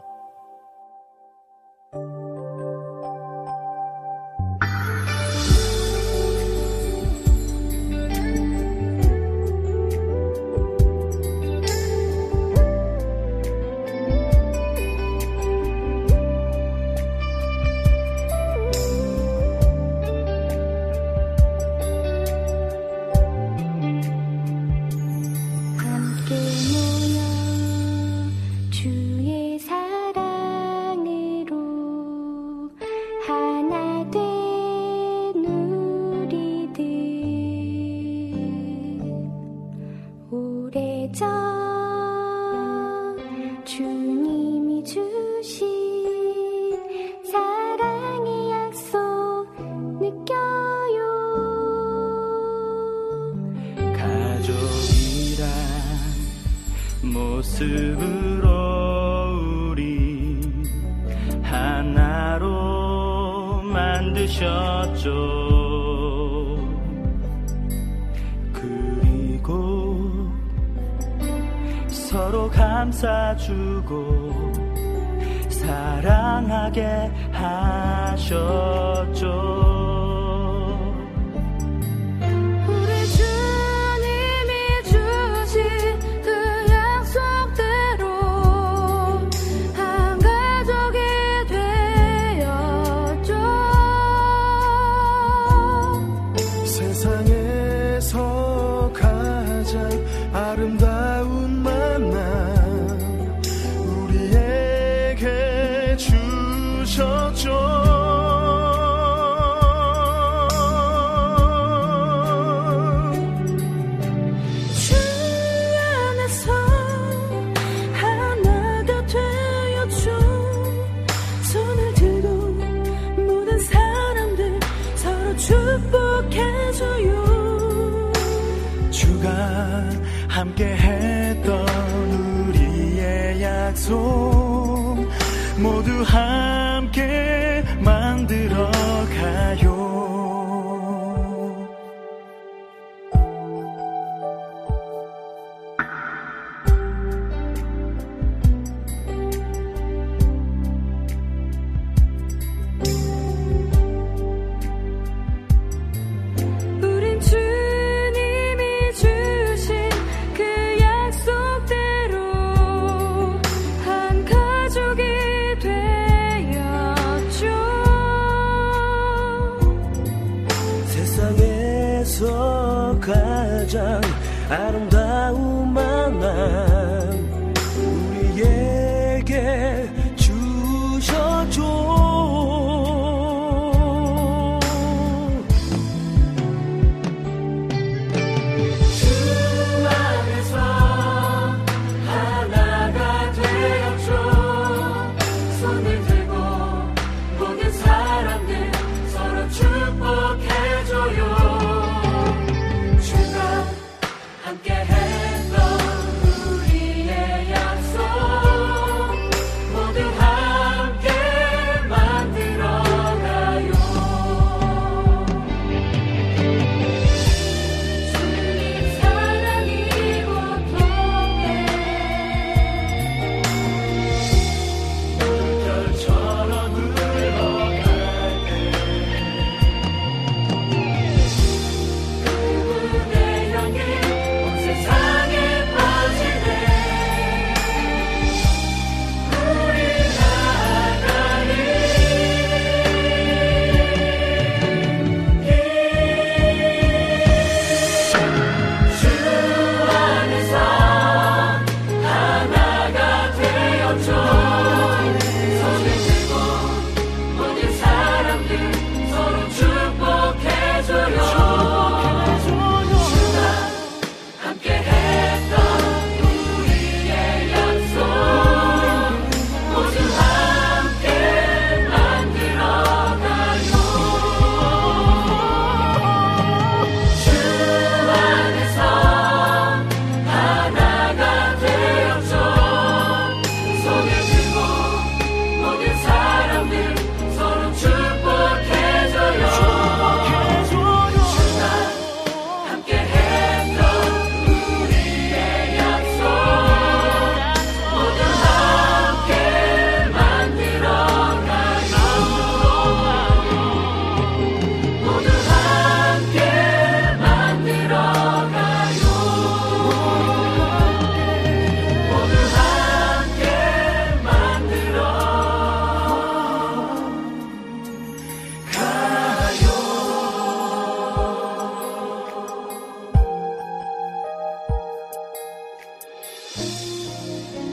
가 모